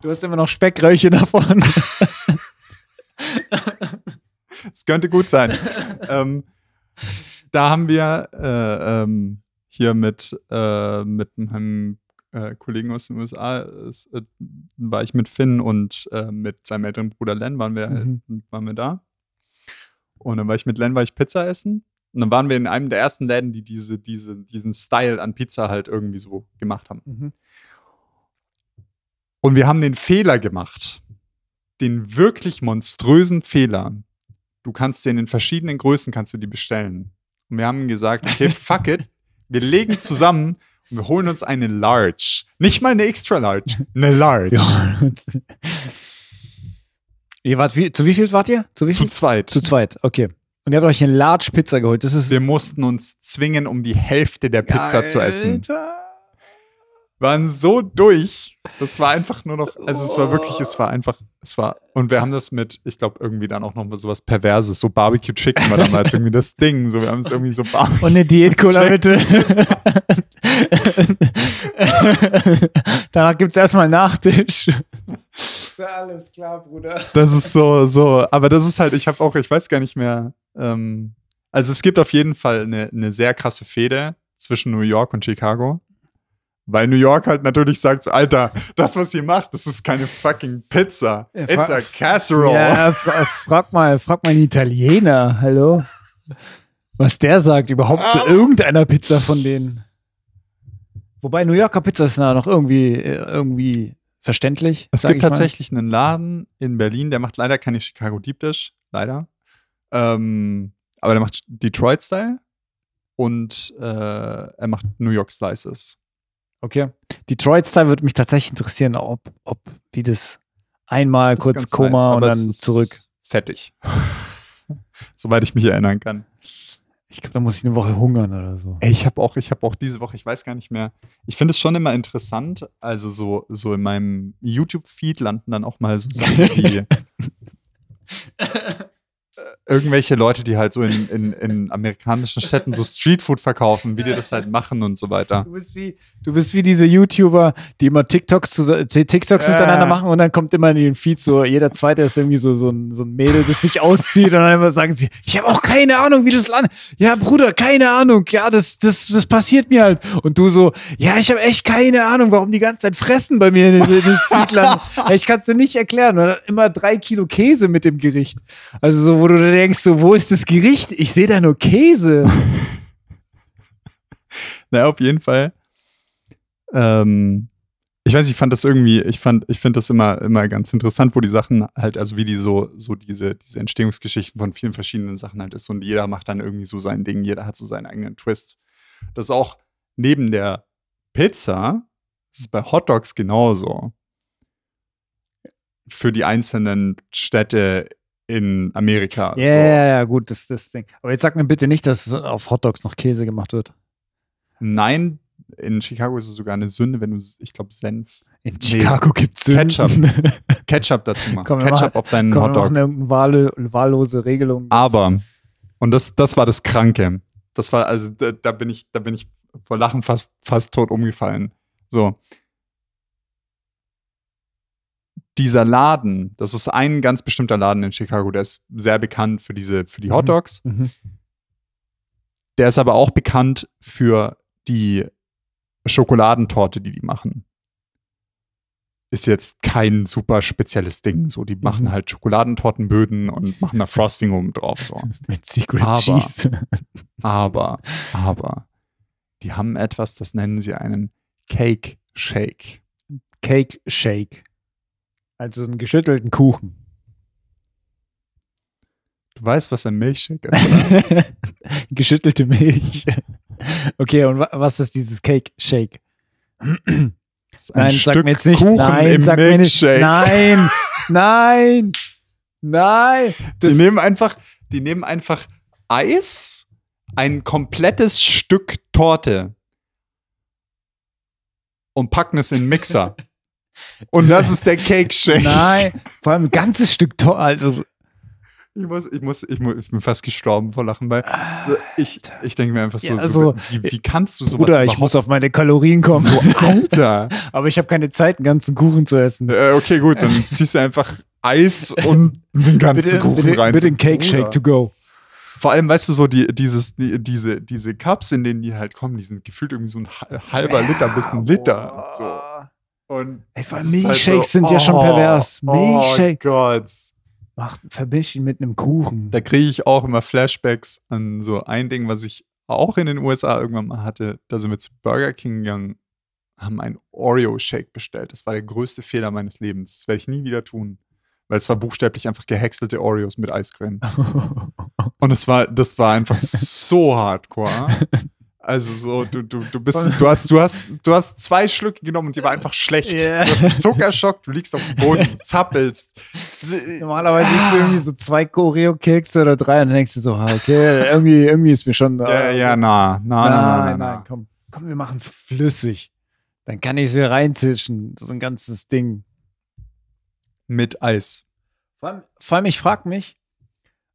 Du hast immer noch Speckröllchen davon. Es könnte gut sein. ähm, da haben wir äh, ähm, hier mit, äh, mit einem äh, Kollegen aus den USA, es, äh, war ich mit Finn und äh, mit seinem älteren Bruder Len waren wir, Mhm. waren wir da. Und dann war ich mit Len, war ich Pizza essen. Und dann waren wir in einem der ersten Läden, die diese, diese, diesen Style an Pizza halt irgendwie so gemacht haben. Mhm. Und wir haben den Fehler gemacht. Den wirklich monströsen Fehler. Du kannst den in verschiedenen Größen kannst du die bestellen. Und wir haben gesagt, okay, fuck it. Wir legen zusammen wir holen uns eine Large. Nicht mal eine Extra Large, eine Large. Ihr wart wie, zu wie viel wart ihr? Zu Zu zweit. Zu zweit, okay. Und ihr habt euch eine Large Pizza geholt. Das ist Wir mussten uns zwingen, um die Hälfte der Pizza zu essen. Waren so durch. Das war einfach nur noch, also es war wirklich, es war einfach, es war, und wir haben das mit, ich glaube, irgendwie dann auch noch mal sowas Perverses, so Barbecue Chicken war damals irgendwie das Ding. So, wir haben es irgendwie so Barbecue. Und eine Diät-Cola bitte. Danach gibt es erstmal Nachtisch. Ist ja alles klar, Bruder. Das ist so, so, aber das ist halt, ich habe auch, ich weiß gar nicht mehr, ähm, also es gibt auf jeden Fall eine, eine sehr krasse Fehde zwischen New York und Chicago. Weil New York halt natürlich sagt, so, Alter, das, was ihr macht, das ist keine fucking Pizza. Ja, It's a casserole. Ja, fra frag mal, frag mal einen Italiener, hallo? Was der sagt überhaupt zu Ah. irgendeiner Pizza von denen. Wobei New Yorker Pizza ist noch irgendwie, äh, irgendwie verständlich. Es gibt mal. tatsächlich einen Laden in Berlin, der macht leider keine Chicago Deep Dish, leider. Ähm, aber der macht Detroit-Style und äh, er macht New York Slices. Okay. Detroit Style würde mich tatsächlich interessieren, ob, ob wie das einmal Das kurz Koma nice, und dann zurück. Fettig. Soweit ich mich erinnern kann. Ich glaube, da muss ich eine Woche hungern oder so. Ey, ich habe auch, ich habe auch diese Woche, ich weiß gar nicht mehr. Ich finde es schon immer interessant. Also so, so in meinem YouTube-Feed landen dann auch mal so Sachen wie irgendwelche Leute, die halt so in, in, in amerikanischen Städten so Streetfood verkaufen, wie die das halt machen und so weiter. Du bist wie, du bist wie diese YouTuber, die immer TikToks, zu, TikToks Ja. miteinander machen und dann kommt immer in den Feed so, jeder zweite ist irgendwie so, so, ein, so ein Mädel, das sich auszieht und dann immer sagen sie, ich habe auch keine Ahnung, wie das Land. Ja, Bruder, keine Ahnung. Ja, das, das, das passiert mir halt. Und du so, ja, ich habe echt keine Ahnung, warum die ganze Zeit fressen bei mir in den, in den Feed landen. Ich kann es dir nicht erklären. Und dann immer drei Kilo Käse mit dem Gericht. Also so, wo du denkst, so, wo ist das Gericht? Ich sehe da nur Käse. Na, auf jeden Fall. Ähm, ich weiß, ich fand das irgendwie, ich fand, ich finde das immer, immer ganz interessant, wo die Sachen halt, also wie die so, so diese, diese Entstehungsgeschichten von vielen verschiedenen Sachen halt ist und jeder macht dann irgendwie so sein Ding, jeder hat so seinen eigenen Twist. Das ist auch neben der Pizza, das ist bei Hot Dogs genauso. Für die einzelnen Städte in Amerika. Ja, so. ja, ja, gut, das das Ding. Aber jetzt sag mir bitte nicht, dass auf Hotdogs noch Käse gemacht wird. Nein, in Chicago ist es sogar eine Sünde, wenn du, ich glaube, Senf, In Nee. Chicago gibt's Ketchup. Sünden. Ketchup dazu machst. Komm, wir Ketchup machen- auf deinen Komm, wir Hotdog. machen irgendeine wahlle, wahllose Regelung. Aber, und das, das war das Kranke. Das war, also da, da bin ich, da bin ich vor Lachen fast, fast tot umgefallen. So. Dieser Laden, das ist ein ganz bestimmter Laden in Chicago, der ist sehr bekannt für diese, für die Mhm. Hotdogs. Mhm. Der ist aber auch bekannt für die Schokoladentorte, die die machen. Ist jetzt kein super spezielles Ding. So, die machen Mhm. halt Schokoladentortenböden und machen da Frosting oben drauf. So. Mit Secret Aber- Cheese. Aber, aber, die haben etwas, das nennen sie einen Cake Shake. Cake Shake. Also einen geschüttelten Kuchen. Du weißt, was ein Milchshake ist? Geschüttelte Milch. Okay, und wa was ist dieses Cake Shake? Das Nein, Stück sag mir jetzt nicht. Kuchen nein, sag mir nicht. Milchshake. Nein, nein, nein. Die nehmen einfach, die nehmen einfach Eis, ein komplettes Stück Torte und packen es in den Mixer. Und das ist der Cake Shake. Nein, vor allem ein ganzes Stück Tor. Also, Ich muss, ich muss, ich, muss, ich bin fast gestorben vor Lachen, weil ich, ich denke mir einfach so, Ja, so also, wie, wie kannst du sowas Bruder, ich muss auf meine Kalorien kommen. so Alter. Aber ich habe keine Zeit, einen ganzen Kuchen zu essen. äh, okay, gut, dann ziehst du einfach Eis und den ganzen bitte, Kuchen bitte, rein. bitte ein Cake Shake to go. Vor allem, weißt du, so die, dieses, die, diese, diese Cups, in denen die halt kommen, die sind gefühlt irgendwie so ein ha- halber Liter bis ein Liter. So. Und Ey, das allem ist halt Milchshakes sind ja schon pervers. Milchshake. Oh Gott. Ach, vermisch ihn mit einem Kuchen. Da kriege ich auch immer Flashbacks an so ein Ding, was ich auch in den USA irgendwann mal hatte. Da sind wir zu Burger King gegangen, haben einen Oreo-Shake bestellt. Das war der größte Fehler meines Lebens. Das werde ich nie wieder tun. Weil es war buchstäblich einfach gehäckselte Oreos mit Eiscreme. Und es war, das war einfach so hardcore. Also so, du, du, du bist, du hast, du hast, du hast zwei Schlücke genommen und die war einfach schlecht. Ja. Du hast einen Zuckerschock, du liegst auf dem Boden, zappelst. Normalerweise isst du irgendwie so zwei Oreo-Kekse oder drei und dann denkst du so, ah, okay, irgendwie, irgendwie ist mir schon. Ja, äh, ja, na, na, na, na, Nein, na, nein, na. komm. Komm, wir machen es flüssig. Dann kann ich es wieder reinzischen. So ein ganzes Ding. Mit Eis. Vor allem, vor allem ich frage mich,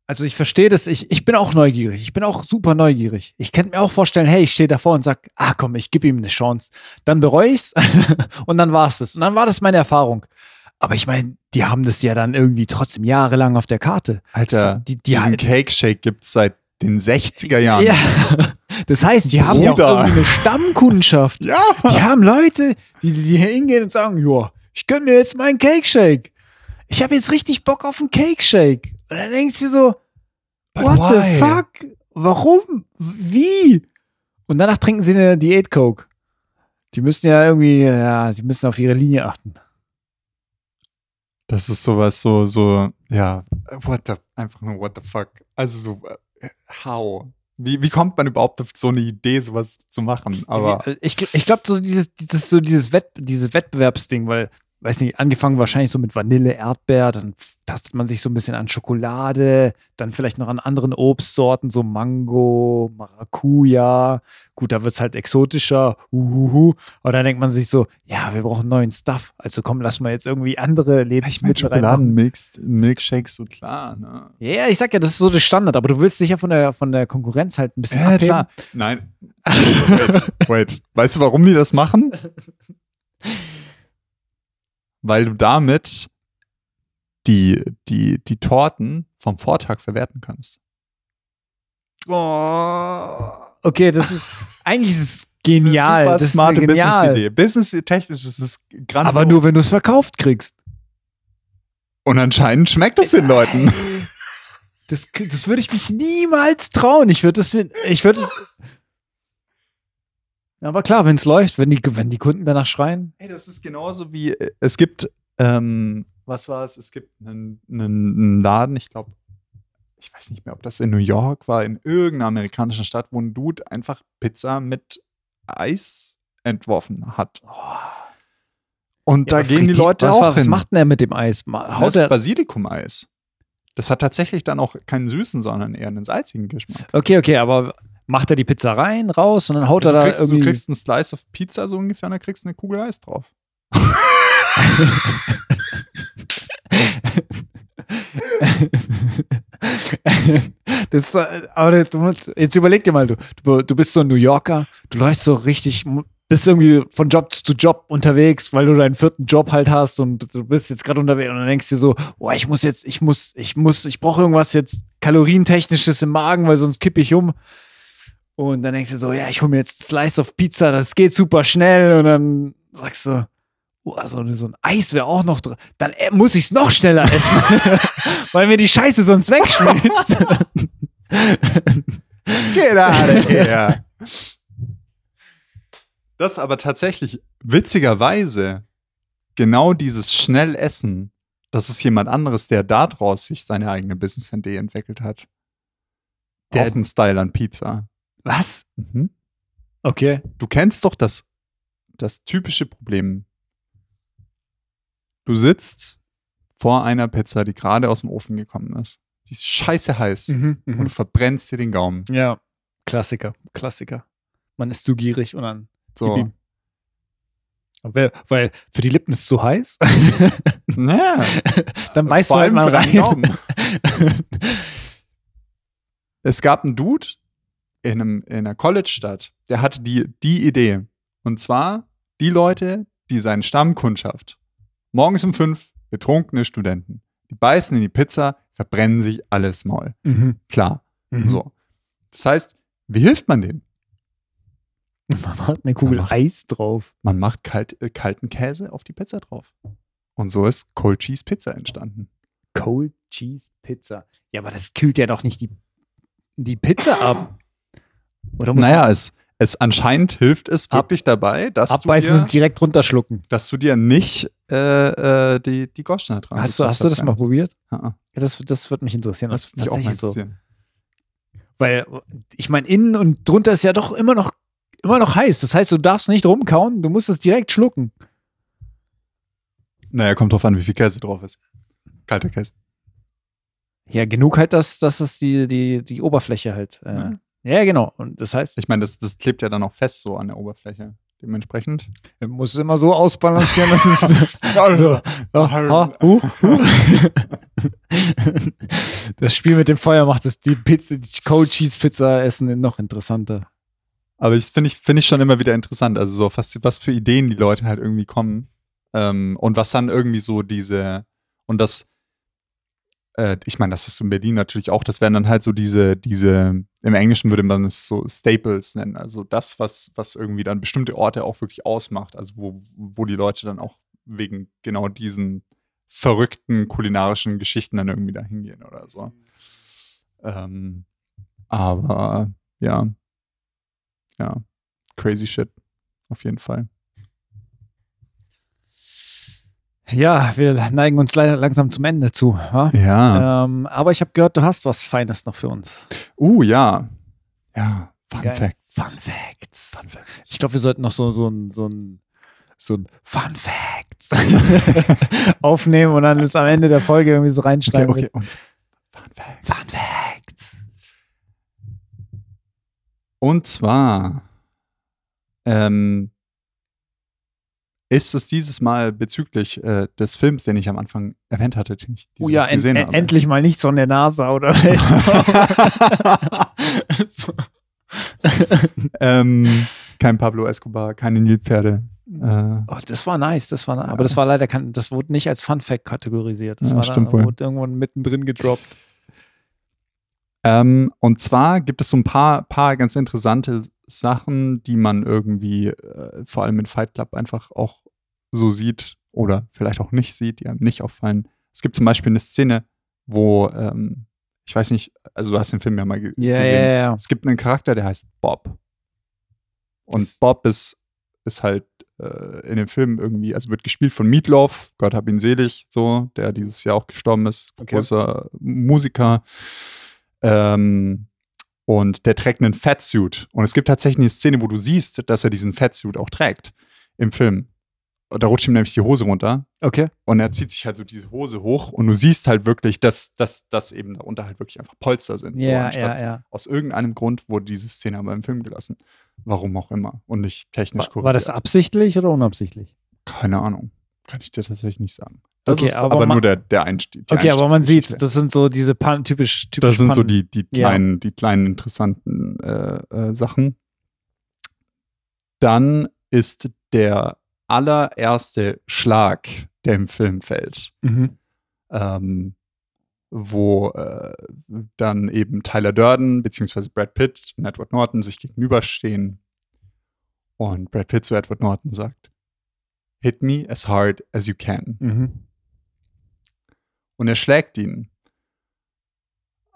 also ich verstehe das, ich, ich bin auch neugierig, ich bin auch super neugierig. Ich könnte mir auch vorstellen, hey, ich stehe davor und sage, ah komm, ich gebe ihm eine Chance. Dann bereue ich es und dann war es das. Und dann war das meine Erfahrung. Aber ich meine, die haben das ja dann irgendwie trotzdem jahrelang auf der Karte. Alter, die, die, diesen Cake Shake gibt es seit den 60er Jahren. Ja, das heißt, die haben ja auch Bruder. irgendwie eine Stammkundschaft. Ja. Die haben Leute, die, die hingehen und sagen, ja, ich gönn mir jetzt meinen Cake Shake. Ich habe jetzt richtig Bock auf einen Cake Shake. Und dann denkst du so, But what why? the fuck? Warum? Wie? Und danach trinken sie eine Diät Coke. Die müssen ja irgendwie, ja, die müssen auf ihre Linie achten. Das ist sowas so, so, ja, what the, einfach nur what the fuck. Also so, äh, how? Wie, wie kommt man überhaupt auf so eine Idee, sowas zu machen? Aber ich, ich glaube, so dieses, dieses, so dieses, Wett, dieses Wettbewerbsding, weil, weiß nicht, angefangen wahrscheinlich so mit Vanille, Erdbeer, dann tastet man sich so ein bisschen an Schokolade, dann vielleicht noch an anderen Obstsorten, so Mango, Maracuja. Gut, da wird es halt exotischer, uhuhu. Aber dann denkt man sich so, ja, wir brauchen neuen Stuff. Also komm, lass mal jetzt irgendwie andere ich Lebensmittel rein. Schokoladenmilks, Milkshakes, so klar, ne? Ja, ja, ich sag ja, das ist so der Standard, aber du willst dich ja von der, von der Konkurrenz halt ein bisschen Ja, abheben. klar. Nein. Wait, wait. Weißt du, warum die das machen? Weil du damit die, die, die Torten vom Vortag verwerten kannst. Oh, okay, das ist eigentlich ist es genial. Das ist eine super smarte genial. Business-Idee. Business-technisch ist es grandios. Aber nur, wenn du es verkauft kriegst. Und anscheinend schmeckt es den Leuten. Das, das würde ich mich niemals trauen. Ich würde es, ich würde es. Aber klar, wenn es läuft, wenn die, wenn die Kunden danach schreien. Hey, das ist genauso wie, äh, es gibt, ähm, was war es? Es gibt einen, einen, Laden, ich glaube, ich weiß nicht mehr, ob das in New York war, in irgendeiner amerikanischen Stadt, wo ein Dude einfach Pizza mit Eis entworfen hat. Und da Ja, gehen die Leute was, auch Was hin. macht denn er mit dem Eis? Das Haut er, Basilikum-Eis. Das hat tatsächlich dann auch keinen süßen, sondern eher einen salzigen Geschmack. okay, okay, aber macht er die Pizza rein, raus und dann haut er Du da kriegst, irgendwie. du kriegst einen Slice of Pizza so ungefähr, und dann kriegst du eine Kugel Eis drauf. das, äh, aber du musst, jetzt überleg dir mal, du, du, du bist so ein New Yorker, du läufst so richtig, bist irgendwie von Job zu Job unterwegs, weil du deinen vierten Job halt hast und du bist jetzt gerade unterwegs und dann denkst du dir so, boah, ich muss jetzt, ich muss, ich muss, ich brauche irgendwas jetzt kalorientechnisches im Magen, weil sonst kippe ich um. Und dann denkst du so, ja, ich hole mir jetzt Slice of Pizza, das geht super schnell und dann sagst du, oh, so, so ein Eis wäre auch noch drin. Dann äh, muss ich es noch schneller essen, weil mir die Scheiße sonst wegschmilzt. Of here. Das aber tatsächlich witzigerweise genau dieses Schnellessen, das ist jemand anderes, der daraus sich seine eigene Business-Idee entwickelt hat. Der- Auch ein Style an Pizza. Was? Mhm. Okay. Du kennst doch das, das typische Problem. Du sitzt vor einer Pizza, die gerade aus dem Ofen gekommen ist. Die ist scheiße heiß und du verbrennst dir den Gaumen. Ja, Klassiker, Klassiker. Man ist zu gierig und dann So. Weil, weil für die Lippen ist es zu heiß. Naja, dann beißt vor du halt mal rein. Es gab einen Dude in, einem, in einer College-Stadt, der hatte die, die Idee. Und zwar die Leute, die seine Stammkundschaft, morgens um fünf betrunkene Studenten, die beißen in die Pizza, verbrennen sich alles Maul. Mhm. Klar. Mhm. So. Das heißt, wie hilft man denen? Man macht eine Kugel macht- Eis drauf. Man macht kalt, äh, kalten Käse auf die Pizza drauf. Und so ist Cold Cheese Pizza entstanden. Cold Cheese Pizza. Ja, aber das kühlt ja doch nicht die, die Pizza ab. Oder Naja, es, es anscheinend hilft es Ab- wirklich dabei, dass man du, abbeißen dir, und direkt runterschlucken? dass du dir nicht äh, äh, die, die Goschen da dran Hast du, hast du das mal probiert? Ja, das, das wird mich interessieren. Das würde mich auch mal so. interessieren. Weil, ich meine, innen und drunter ist ja doch immer noch, immer noch heiß. Das heißt, du darfst nicht rumkauen, du musst es direkt schlucken. Naja, kommt drauf an, wie viel Käse drauf ist. Kalter Käse. Ja, genug halt, dass, dass es die, die, die Oberfläche halt. Äh. Ja. genau. Und das heißt, Ich meine, das, das klebt ja dann auch fest so an der Oberfläche. Dementsprechend. Er muss immer so ausbalancieren, dass es. also, uh, uh. das Spiel mit dem Feuer macht das, die Pizza, die Cold Cheese Pizza essen noch interessanter. Aber ich finde ich, find ich schon immer wieder interessant. Also, so was, was für Ideen die Leute halt irgendwie kommen. Ähm, und was dann irgendwie so diese. Und das äh, ich meine, das ist in Berlin natürlich auch, das wären dann halt so diese, diese, im Englischen würde man es so Staples nennen, also das, was, was irgendwie dann bestimmte Orte auch wirklich ausmacht, also wo, wo die Leute dann auch wegen genau diesen verrückten kulinarischen Geschichten dann irgendwie da hingehen oder so. Ähm, aber ja, ja, crazy shit, auf jeden Fall. Ja, wir neigen uns leider langsam zum Ende zu. Wa? Ja. Ähm, aber ich habe gehört, du hast was Feines noch für uns. Uh, ja. Ja, Fun Geil. Facts. Fun Facts. Fun Facts. Ich glaube, wir sollten noch so, so ein, so ein, so ein Fun Facts aufnehmen und dann ist am Ende der Folge irgendwie so reinschneiden. Okay, okay. Und Fun Facts. Fun Facts. Und zwar ähm, ist es dieses Mal bezüglich äh, des Films, den ich am Anfang erwähnt hatte, den ich Oh ja, en gesehen en habe. endlich mal nichts von der NASA oder so. ähm, kein Pablo Escobar, keine Nilpferde. Äh, Oh, das war nice, das war nice. Aber das war leider kein, das wurde nicht als Fun Fact kategorisiert. Das Ja, war stimmt da, wohl. wurde irgendwann mittendrin gedroppt. Ähm, und zwar gibt es so ein paar, paar ganz interessante Sachen, die man irgendwie, äh, vor allem in Fight Club, einfach auch so sieht oder vielleicht auch nicht sieht, die einem nicht auffallen. Es gibt zum Beispiel eine Szene, wo, ähm, ich weiß nicht, also du hast den Film ja mal ge Ja, gesehen. ja, ja. Es gibt einen Charakter, der heißt Bob. Und Das- Bob ist, ist halt äh, in dem Film irgendwie, also wird gespielt von Meatloaf, Gott hab ihn selig, so, der dieses Jahr auch gestorben ist, Okay. großer Musiker. Ähm, und der trägt einen Fatsuit. Und es gibt tatsächlich eine Szene, wo du siehst, dass er diesen Fatsuit auch trägt im Film. Und Da rutscht ihm nämlich die Hose runter Okay. und er zieht sich halt so diese Hose hoch und du siehst halt wirklich, dass, dass, dass eben darunter halt wirklich einfach Polster sind. so, Ja, anstatt ja, ja. aus irgendeinem Grund wurde diese Szene aber im Film gelassen. Warum auch immer. Und nicht technisch War, war das absichtlich oder unabsichtlich? Keine Ahnung. Kann ich dir tatsächlich nicht sagen. Das Okay, ist aber aber, man- nur der, der Einstieg. Okay, aber man sieht, das sind so diese Pan typisch, typisch Das sind so Pan- die, die, Ja. kleinen, die kleinen interessanten äh, äh, Sachen. Dann ist der allererste Schlag, der im Film fällt, Mhm. ähm, wo äh, dann eben Tyler Durden bzw. Brad Pitt und Edward Norton sich gegenüberstehen und Brad Pitt zu Edward Norton sagt, Hit me as hard as you can. Mhm. Und er schlägt ihn.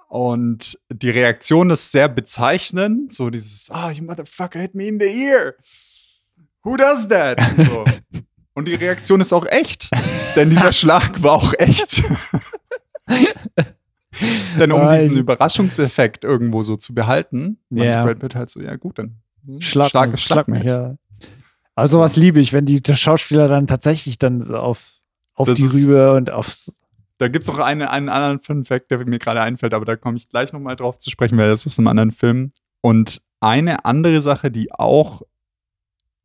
Und die Reaktion ist sehr bezeichnend, so dieses, ah, you motherfucker hit me in the ear. Who does that? Und, so. und die Reaktion ist auch echt, denn dieser Schlag war auch echt. denn um diesen Überraschungseffekt irgendwo so zu behalten, Ja. Brad Pitt halt so, ja gut, dann Schlag, schlag, mich, schlag mich, ja. Also sowas liebe ich, wenn die Schauspieler dann tatsächlich dann auf, auf Das die Rübe und aufs. Da gibt es auch eine, einen anderen Fun Fact, der mir gerade einfällt, aber da komme ich gleich nochmal drauf zu sprechen, weil das ist einem anderen Film. Und eine andere Sache, die auch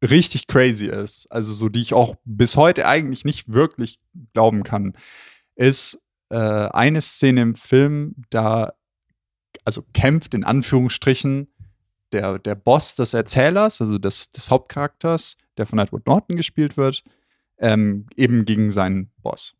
richtig crazy ist, also so, die ich auch bis heute eigentlich nicht wirklich glauben kann, ist äh, eine Szene im Film, da, also kämpft in Anführungsstrichen der, der Boss des Erzählers, also des, des Hauptcharakters, der von Edward Norton gespielt wird, ähm, eben gegen seinen Boss.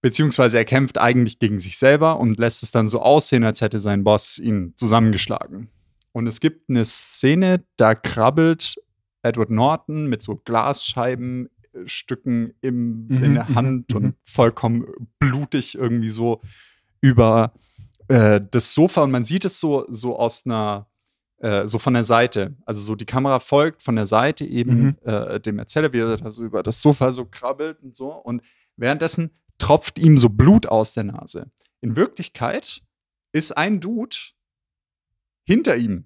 Beziehungsweise er kämpft eigentlich gegen sich selber und lässt es dann so aussehen, als hätte sein Boss ihn zusammengeschlagen. Und es gibt eine Szene, da krabbelt Edward Norton mit so Glasscheibenstücken im, Mhm, in der mhm, Hand mhm. und vollkommen blutig irgendwie so über äh, das Sofa und man sieht es so, so aus einer, äh, so von der Seite. Also so die Kamera folgt von der Seite eben Mhm. äh, dem Erzähler, wie er da so über das Sofa so krabbelt und so. Und währenddessen tropft ihm so Blut aus der Nase. In Wirklichkeit ist ein Dude hinter ihm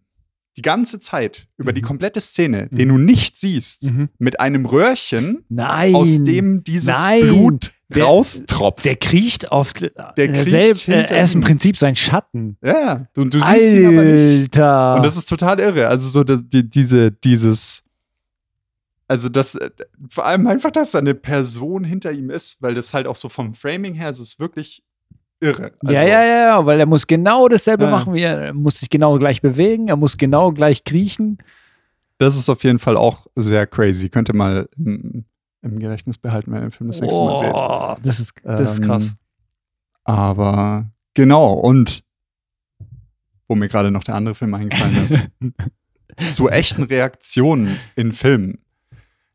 die ganze Zeit über die Mhm. komplette Szene, Mhm. den du nicht siehst, Mhm. mit einem Röhrchen, Nein. aus dem dieses Nein. Blut Der- raustropft. Der kriecht auf. Der kriecht selb, äh, hinter er ist im. Prinzip sein Schatten. ja, ja. Du, du siehst ihn aber nicht. Alter. Und das ist total irre. Also so die, diese, dieses, also das, äh, vor allem einfach, dass da eine Person hinter ihm ist, weil das halt auch so vom Framing her, es ist wirklich irre. Also, ja, ja, ja, ja, weil er muss genau dasselbe Ja. machen wie er. Er muss sich genau gleich bewegen, er muss genau gleich kriechen. Das ist auf jeden Fall auch sehr crazy. Könnt ihr mal im, im Gedächtnis behalten, wenn ihr den Film das nächste Mal seht. Oh, das ist, das ist Ähm, krass. Aber genau, und wo mir gerade noch der andere Film eingefallen ist, zu echten Reaktionen in Filmen.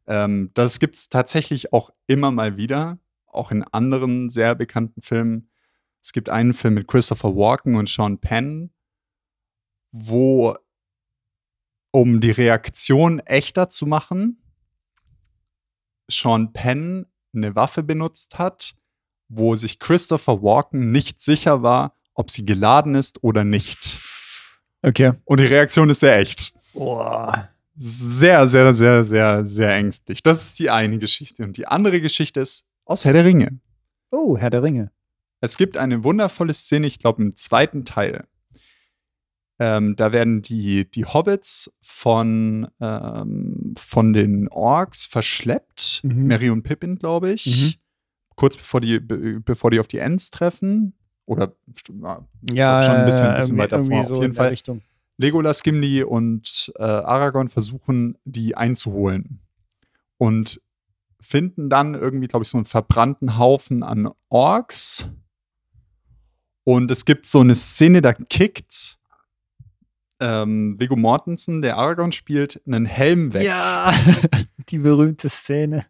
Ähm, das gibt es tatsächlich auch immer mal wieder, auch in anderen sehr bekannten Filmen. Es gibt einen Film mit Christopher Walken und Sean Penn, wo, um die Reaktion echter zu machen, Sean Penn eine Waffe benutzt hat, wo sich Christopher Walken nicht sicher war, ob sie geladen ist oder nicht. Okay. Und die Reaktion ist sehr echt. Boah. Sehr, sehr, sehr, sehr, sehr ängstlich. Das ist die eine Geschichte. Und die andere Geschichte ist aus Herr der Ringe. Oh, Herr der Ringe. Es gibt eine wundervolle Szene, ich glaube im zweiten Teil. Ähm, da werden die, die Hobbits von, ähm, von den Orks verschleppt. Mhm. Merry und Pippin, glaube ich. Mhm. Kurz bevor die, be bevor die auf die Ents treffen. Oder ja, schon ein bisschen- äh, ein bisschen irgendwie- weiter vor, irgendwie auf so jeden Fall. Richtung. Legolas, Gimli und äh, Aragorn versuchen, die einzuholen. Und finden dann irgendwie, glaube ich, so einen verbrannten Haufen an Orks. Und es gibt so eine Szene, da kickt ähm, Viggo Mortensen, der Aragorn spielt, einen Helm weg Ja, die berühmte Szene.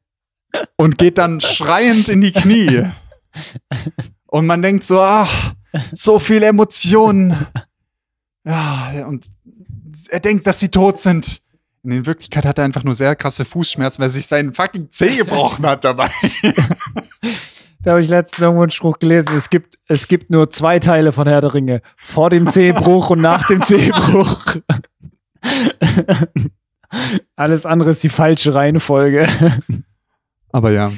und geht dann schreiend in die Knie. Und man denkt so, ach, so viele Emotionen. Ja, und er denkt, dass sie tot sind. In Wirklichkeit hat er einfach nur sehr krasse Fußschmerzen, weil er sich seinen fucking Zeh gebrochen hat dabei. Da habe ich letztens irgendwo einen Spruch gelesen. Es gibt, es gibt nur zwei Teile von Herr der Ringe. Vor dem Zehbruch und nach dem Zehbruch. Alles andere ist die falsche Reihenfolge. Aber ja,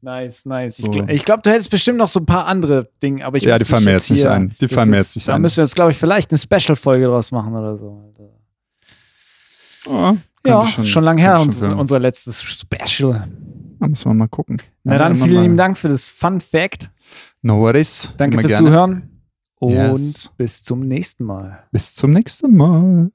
Nice, nice. So. Ich, gl- ich glaube, du hättest bestimmt noch so ein paar andere Dinge, aber ich Ja, die fallen mir jetzt nicht ein. Die fallen mir jetzt nicht Da ein. müssen wir jetzt, glaube ich, vielleicht eine Special-Folge draus machen oder so. oh, Ja, könnte schon, lange her, schon unser letztes Special. Da müssen wir mal gucken. Na Ja, dann, vielen mal. lieben Dank für das Fun Fact. No worries. Danke fürs gerne. Zuhören und Yes. bis zum nächsten Mal. Bis zum nächsten Mal.